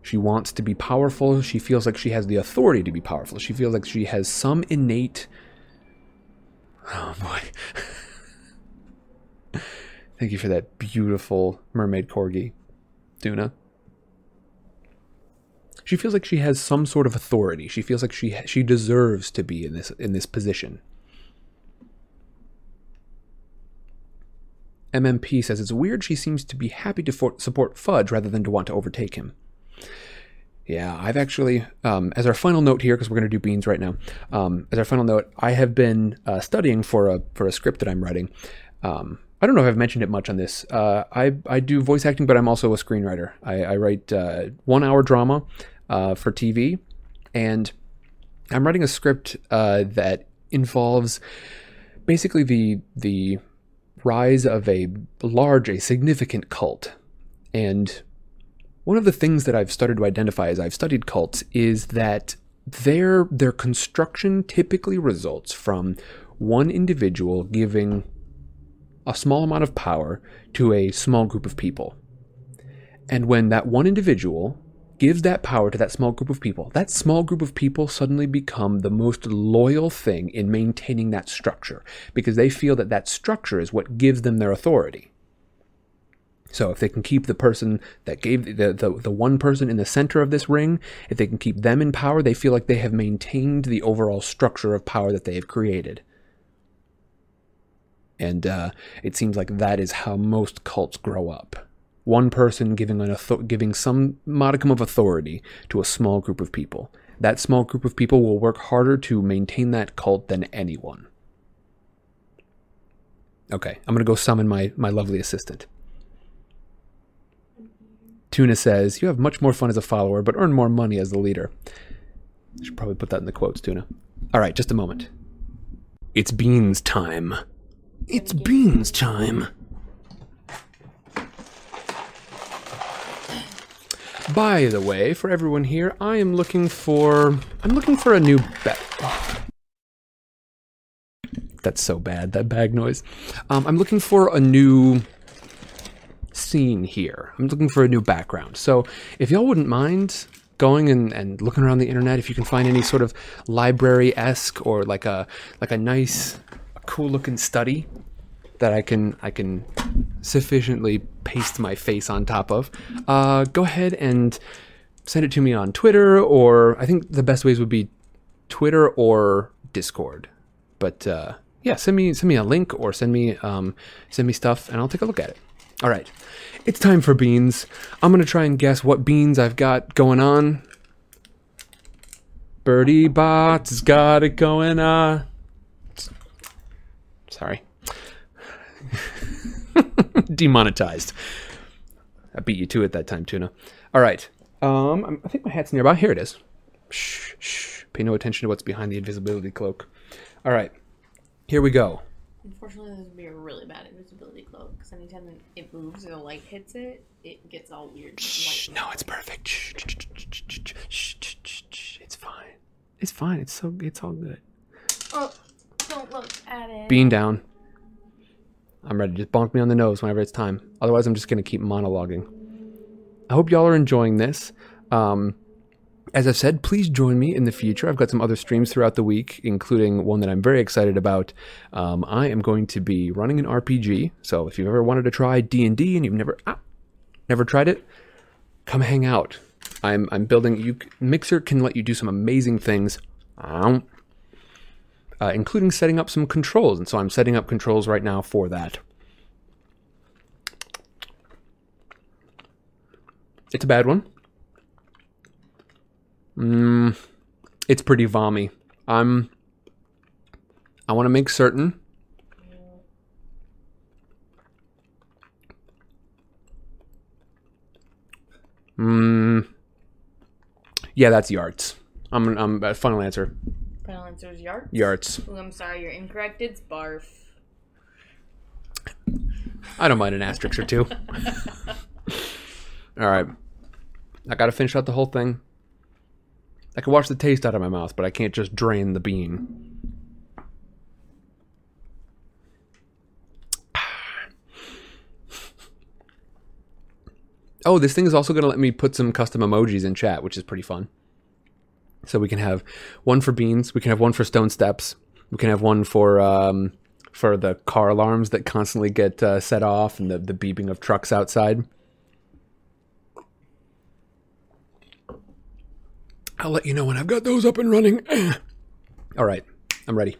She wants to be powerful. She feels like she has the authority to be powerful. She feels like she has some innate. Oh boy. Thank you for that beautiful mermaid corgi. Tuna. She feels like she has some sort of authority. She feels like she she deserves to be in this in this position. MMP says it's weird she seems to be happy to for- support Fudge rather than to want to overtake him. Yeah, I've actually, um, as our final note here, because we're going to do beans right now. Um, as our final note, I have been uh, studying for a for a script that I'm writing. Um, I don't know if I've mentioned it much on this. Uh, I I do voice acting, but I'm also a screenwriter. I, I write uh, one hour drama uh, for TV, and I'm writing a script uh, that involves basically the the rise of a large, a significant cult, and one of the things that I've started to identify as I've studied cults is that their their construction typically results from one individual giving a small amount of power to a small group of people. And when that one individual gives that power to that small group of people, that small group of people suddenly become the most loyal thing in maintaining that structure because they feel that that structure is what gives them their authority. So if they can keep the person that gave the, the, the one person in the center of this ring, if they can keep them in power, they feel like they have maintained the overall structure of power that they have created. And uh, it seems like that is how most cults grow up. One person giving an author- giving some modicum of authority to a small group of people. That small group of people will work harder to maintain that cult than anyone. Okay, I'm gonna go summon my my lovely assistant. Tuna says, You have much more fun as a follower, but earn more money as the leader. I should probably put that in the quotes, Tuna. All right, just a moment. It's beans time. It's beans time. By the way, for everyone here, I am looking for I'm looking for a new. That's so bad, that bag noise. Um, I'm looking for a new scene here. I'm looking for a new background. So if y'all wouldn't mind going and, and looking around the internet, if you can find any sort of library esque or like a like a nice, cool looking study that I can I can sufficiently paste my face on top of, uh, go ahead and send it to me on Twitter or I think the best ways would be Twitter or Discord. But uh, yeah, send me send me a link or send me um, send me stuff and I'll take a look at it. All right, it's time for beans. I'm gonna try and guess what beans I've got going on. Bertie Botts got it going on. Sorry. Demonetized. I beat you to it that time, Tuna. All right. Um, I think my hat's nearby. Here it is. Shh, shh. Pay no attention to what's behind the invisibility cloak. All right. Here we go. Unfortunately, this would be a really bad invisibility cloak because anytime it moves or the light hits it, it gets all weird. Shh, no, it's perfect. Shh, shh, shh, it's fine. It's fine. It's so. It's all good. Oh don't look at it. Bean down. I'm ready. Just bonk me on the nose whenever it's time. Otherwise, I'm just going to keep monologuing. I hope y'all are enjoying this. Um, as I've said, please join me in the future. I've got some other streams throughout the week, including one that I'm very excited about. Um, I am going to be running an RPG. So if you've ever wanted to try D and D and you've never ah, never tried it, come hang out. I'm I'm building. You Mixer can let you do some amazing things. Uh, including setting up some controls. And so I'm setting up controls right now for that. It's a bad one. Mm, it's pretty vommy. I'm. I want to make certain. Mm, yeah, that's yards. I'm. I'm. Uh, final answer. Final answer is yard. Yards. Ooh, I'm sorry, you're incorrect. It's barf. I don't mind an asterisk or two. All right. I got to finish out the whole thing. I can wash the taste out of my mouth, but I can't just drain the bean. Oh, this thing is also going to let me put some custom emojis in chat, which is pretty fun. So we can have one for beans, we can have one for stone steps, we can have one for um, for the car alarms that constantly get uh, set off and the, the beeping of trucks outside. I'll let you know when I've got those up and running. All right, I'm ready.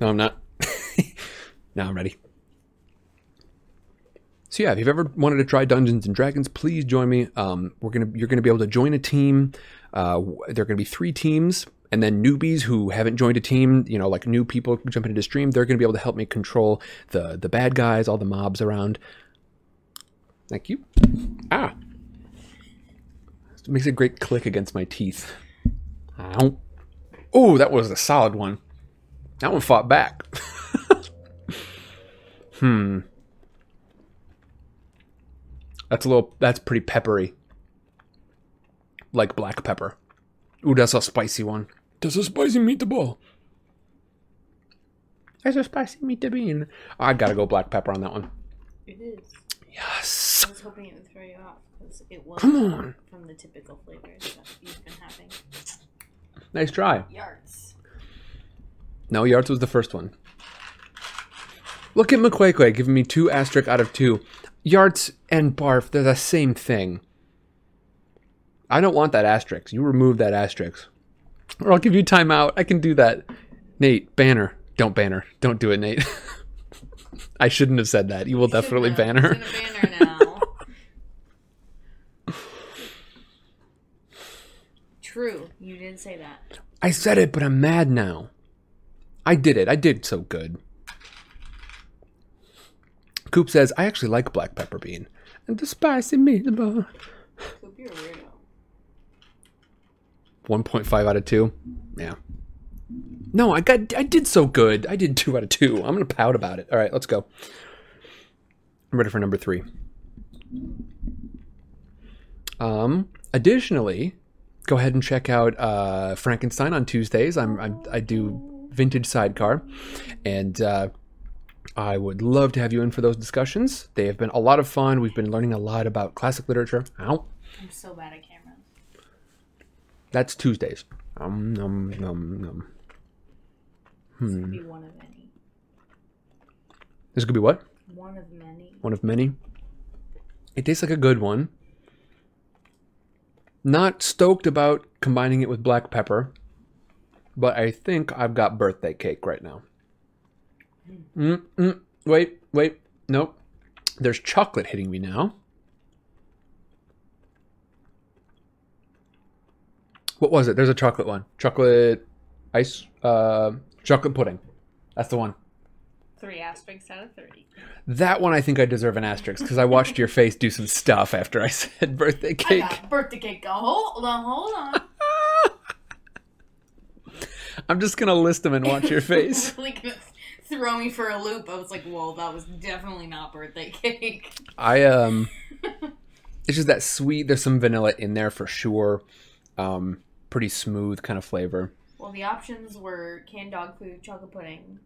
No, I'm not. now I'm ready. So yeah, if you've ever wanted to try Dungeons and Dragons, please join me. Um, we're gonna you're gonna be able to join a team. Uh, there are gonna be three teams, and then newbies who haven't joined a team, you know, like new people jumping into stream, they're gonna be able to help me control the the bad guys, all the mobs around. Thank you. Ah, it makes a great click against my teeth. Oh, that was a solid one. That one fought back. hmm. That's a little. That's pretty peppery. Like black pepper. Ooh, that's a spicy one. That's a spicy meatball. That's a spicy meat bean. I gotta go black pepper on that one. It is. Yes. I was hoping it would throw you off because it was Come on. from the typical flavors that you've been having. Nice try. Yards. No, Yards was the first one. Look at McQuaquay giving me two asterisk out of two. Yards and Barf, they're the same thing. I don't want that asterisk. You remove that asterisk. Or I'll give you timeout. I can do that. Nate, banner. Don't banner. Don't do it, Nate. I shouldn't have said that. You will definitely Should've. ban her. It's in a banner now. True, you didn't say that. I said it, but I'm mad now. I did it. I did so good. Coop says, I actually like black pepper bean. And the spicy meatball. Coop, you're a weirdo. 1.5 out of 2. Yeah. No, I got I did so good. I did 2 out of 2. I'm going to pout about it. All right, let's go. I'm ready for number 3. Um additionally, go ahead and check out uh Frankenstein on Tuesdays. I'm, I'm I do vintage sidecar and uh I would love to have you in for those discussions. They have been a lot of fun. We've been learning a lot about classic literature. Ow. I'm so bad cameras. That's Tuesdays. Um, num, num, num. This Hmm. could be one of many. This could be what? One of many. One of many. It tastes like a good one. Not stoked about combining it with black pepper, but I think I've got birthday cake right now. Mm. Mm, mm, wait, wait, nope. There's chocolate hitting me now. What was it? There's a chocolate one. Chocolate ice, uh, chocolate pudding. That's the one. Three asterisks out of 30. That one I think I deserve an asterisk because I watched your face do some stuff after I said birthday I cake. got birthday cake. Go, hold on, hold on. I'm just gonna list them and watch your face. like throw me for a loop. I was like, whoa, that was definitely not birthday cake. I um, it's just that sweet. There's some vanilla in there for sure. Um, pretty smooth kind of flavor. Well, the options were canned dog food, chocolate pudding,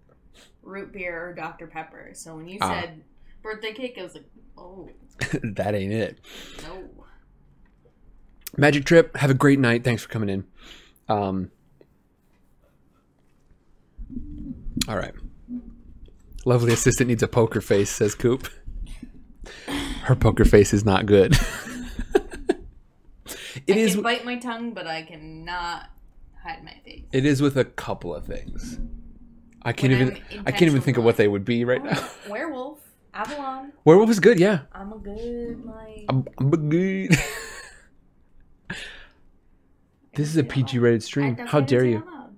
root beer, or Dr. Pepper. So when you Ah. said birthday cake, I was like, oh, that ain't it. no. Magic Trip. Have a great night. Thanks for coming in. Um, all right. Lovely assistant needs a poker face, says Coop. Her poker face is not good. It I is. can bite my tongue, but I cannot hide my face. It is with a couple of things. I can't When even. I can't even think of what they would be right now. Oh, werewolf, Avalon. Werewolf is good. Yeah. I'm a good like. I'm, I'm good. this is a PG rated stream. How dare you? out loud.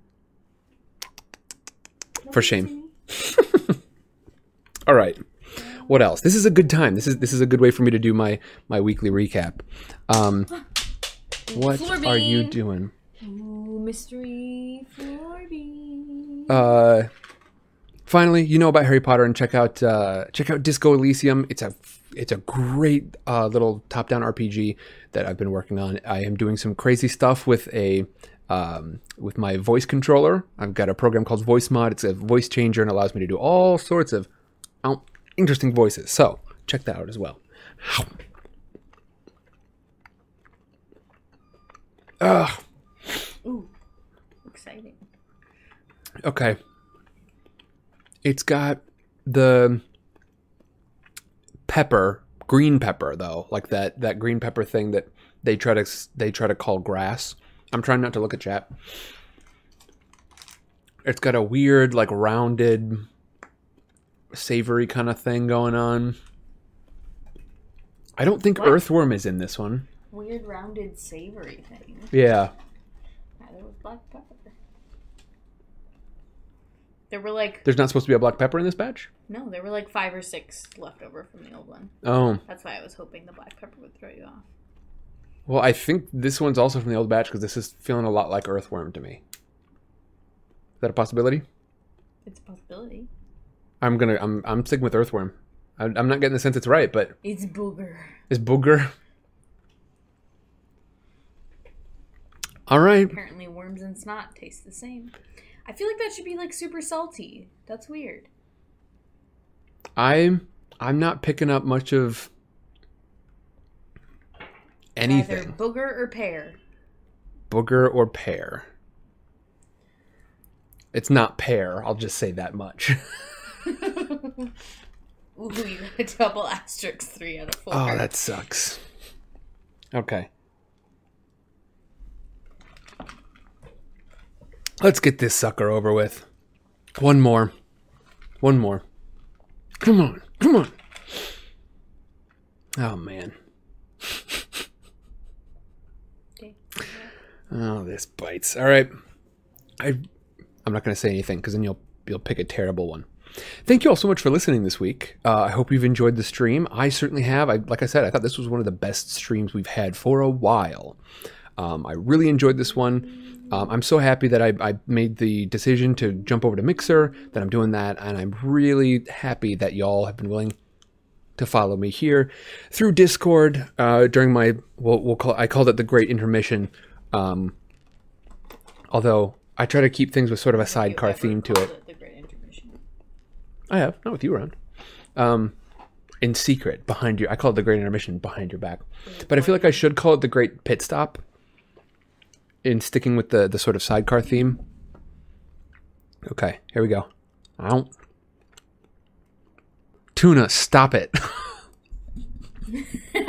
For Nobody shame. me. All right. What else? This is a good time. This is this is a good way for me to do my my weekly recap. Um, what are you doing? Ooh, mystery floor bean. Uh, finally, you know about Harry Potter and check out uh, check out Disco Elysium. It's a it's a great uh, little top down RPG that I've been working on. I am doing some crazy stuff with a um, with my voice controller. I've got a program called Voicemod. It's a voice changer and allows me to do all sorts of uh, interesting voices. So check that out as well. Ugh. Ooh, exciting. Okay. It's got the pepper, green pepper though, like that that green pepper thing that they try to they try to call grass. I'm trying not to look at chat. It's got a weird like rounded savory kind of thing going on. I don't think What? earthworm is in this one. Weird rounded savory thing. Yeah. Neither was black pepper. There were like There's not supposed to be a black pepper in this batch? no, there were like five or six left over from the old one. Oh. That's why I was hoping the black pepper would throw you off. Well, I think this one's also from the old batch because this is feeling a lot like earthworm to me. Is that a possibility? It's a possibility. I'm gonna. I'm. I'm sticking with earthworm. I, I'm not getting the sense it's right, but It's booger. It's booger? All right. Apparently, worms and snot taste the same. I feel like that should be like super salty. That's weird. I'm I'm not picking up much of Either anything. booger or pear. Booger or pear. It's not pear, I'll just say that much. Ooh, you got a double asterisk three out of four. oh, that sucks. Okay. Let's get this sucker over with. One more. One more. Come on. Come on. Oh man. Oh, this bites. All right. I I'm not going to say anything because then you'll you'll pick a terrible one. Thank you all so much for listening this week. Uh, I hope you've enjoyed the stream. I certainly have. I, like I said, I thought this was one of the best streams we've had for a while. Um, I really enjoyed this one. Um, I'm so happy that I, I made the decision to jump over to Mixer, that I'm doing that, and I'm really happy that y'all have been willing to follow me here through Discord uh, during my we'll, we'll call I called it the Great Intermission. Um, although I try to keep things with sort of a sidecar theme to called it. The great intermission. I have not with you around. Um, in secret behind you. I call it the Great Intermission behind your back, but I feel like I should call it the Great Pit Stop. In sticking with the the sort of sidecar theme. Okay, here we go. Don't. Tuna, stop it.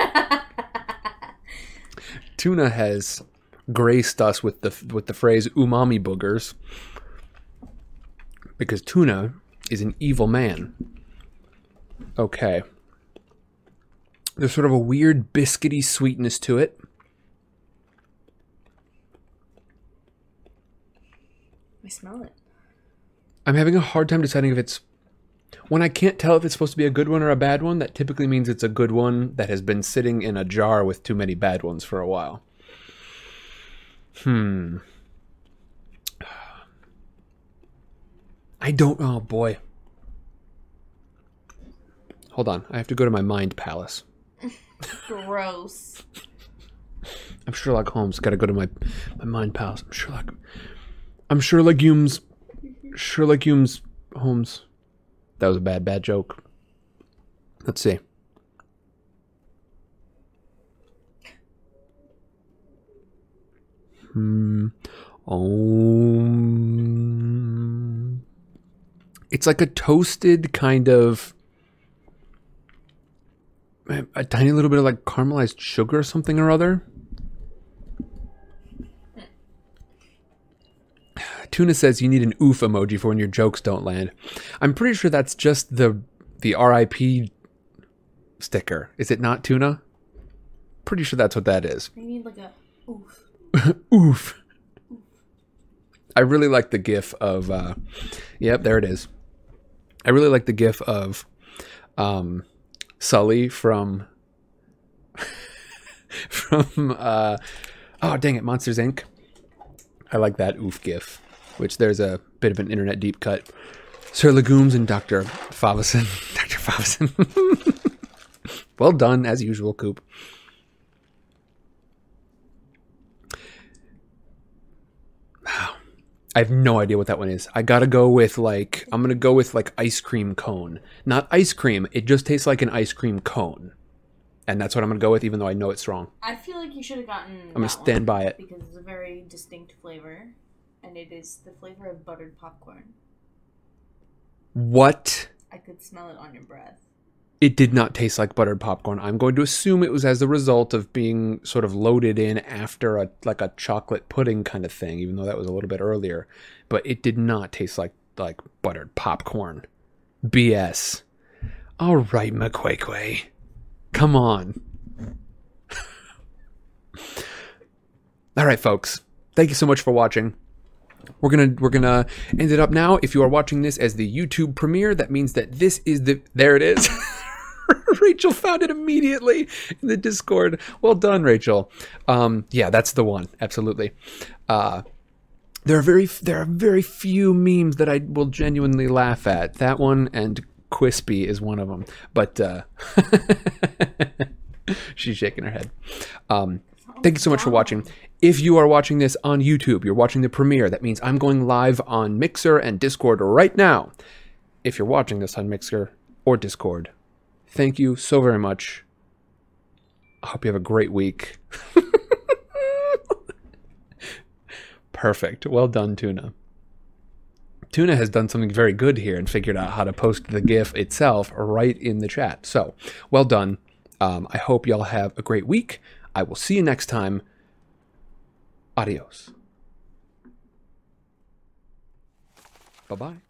Tuna has graced us with the with the phrase umami boogers because Tuna is an evil man. Okay. There's sort of a weird biscuity sweetness to it. I smell it. I'm having a hard time deciding if it's when I can't tell if it's supposed to be a good one or a bad one, that typically means it's a good one that has been sitting in a jar with too many bad ones for a while. Hmm. I don't oh boy. Hold on. I have to go to my mind palace. Gross. I'm Sherlock Holmes. Got to go to my my mind palace. I'm Sherlock. I'm Sherlock Holmes. Sherlock Holmes. Holmes. That was a bad, bad joke. Let's see. Hmm. Um. It's like a toasted kind of a tiny little bit of like caramelized sugar or something or other. Tuna says you need an oof emoji for when your jokes don't land. I'm pretty sure that's just the the RIP sticker. Is it not Tuna? Pretty sure that's what that is. I need like a oof. Oof. I really like the gif of uh yep, there it is. I really like the gif of um Sully from from uh oh dang it, Monsters Inc. I like that oof gif, which there's a bit of an internet deep cut. Sir Legumes and Dr. Favison. Dr. Favison. well done, as usual, Coop. Wow. I have no idea what that one is. I gotta go with like I'm gonna go with like ice cream cone. Not ice cream. It just tastes like an ice cream cone, and that's what I'm gonna go with, even though I know it's wrong. I feel like you should have gotten. I'm gonna stand by it. because it's a very distinct flavor, and it is the flavor of buttered popcorn. What? I could smell it on your breath. It did not taste like buttered popcorn. I'm going to assume it was as a result of being sort of loaded in after a like a chocolate pudding kind of thing, even though that was a little bit earlier. But it did not taste like like buttered popcorn. BS. All right, McQuaquay. Come on. All right, folks. Thank you so much for watching. We're gonna we're gonna end it up now. If you are watching this as the YouTube premiere, that means that this is the there it is. Rachel found it immediately in the Discord. Well done, Rachel. Um, yeah, that's the one. Absolutely. Uh, there are very there are very few memes that I will genuinely laugh at. That one and Quispy is one of them. But uh, She's shaking her head. Um, thank you so much for watching. If you are watching this on YouTube, you're watching the premiere. That means I'm going live on Mixer and Discord right now. If you're watching this on Mixer or Discord, thank you so very much. I hope you have a great week. Perfect. Well done, Tuna. Tuna has done something very good here and figured out how to post the GIF itself right in the chat. So, well done. Um, I hope y'all have a great week. I will see you next time. Adios. Bye bye.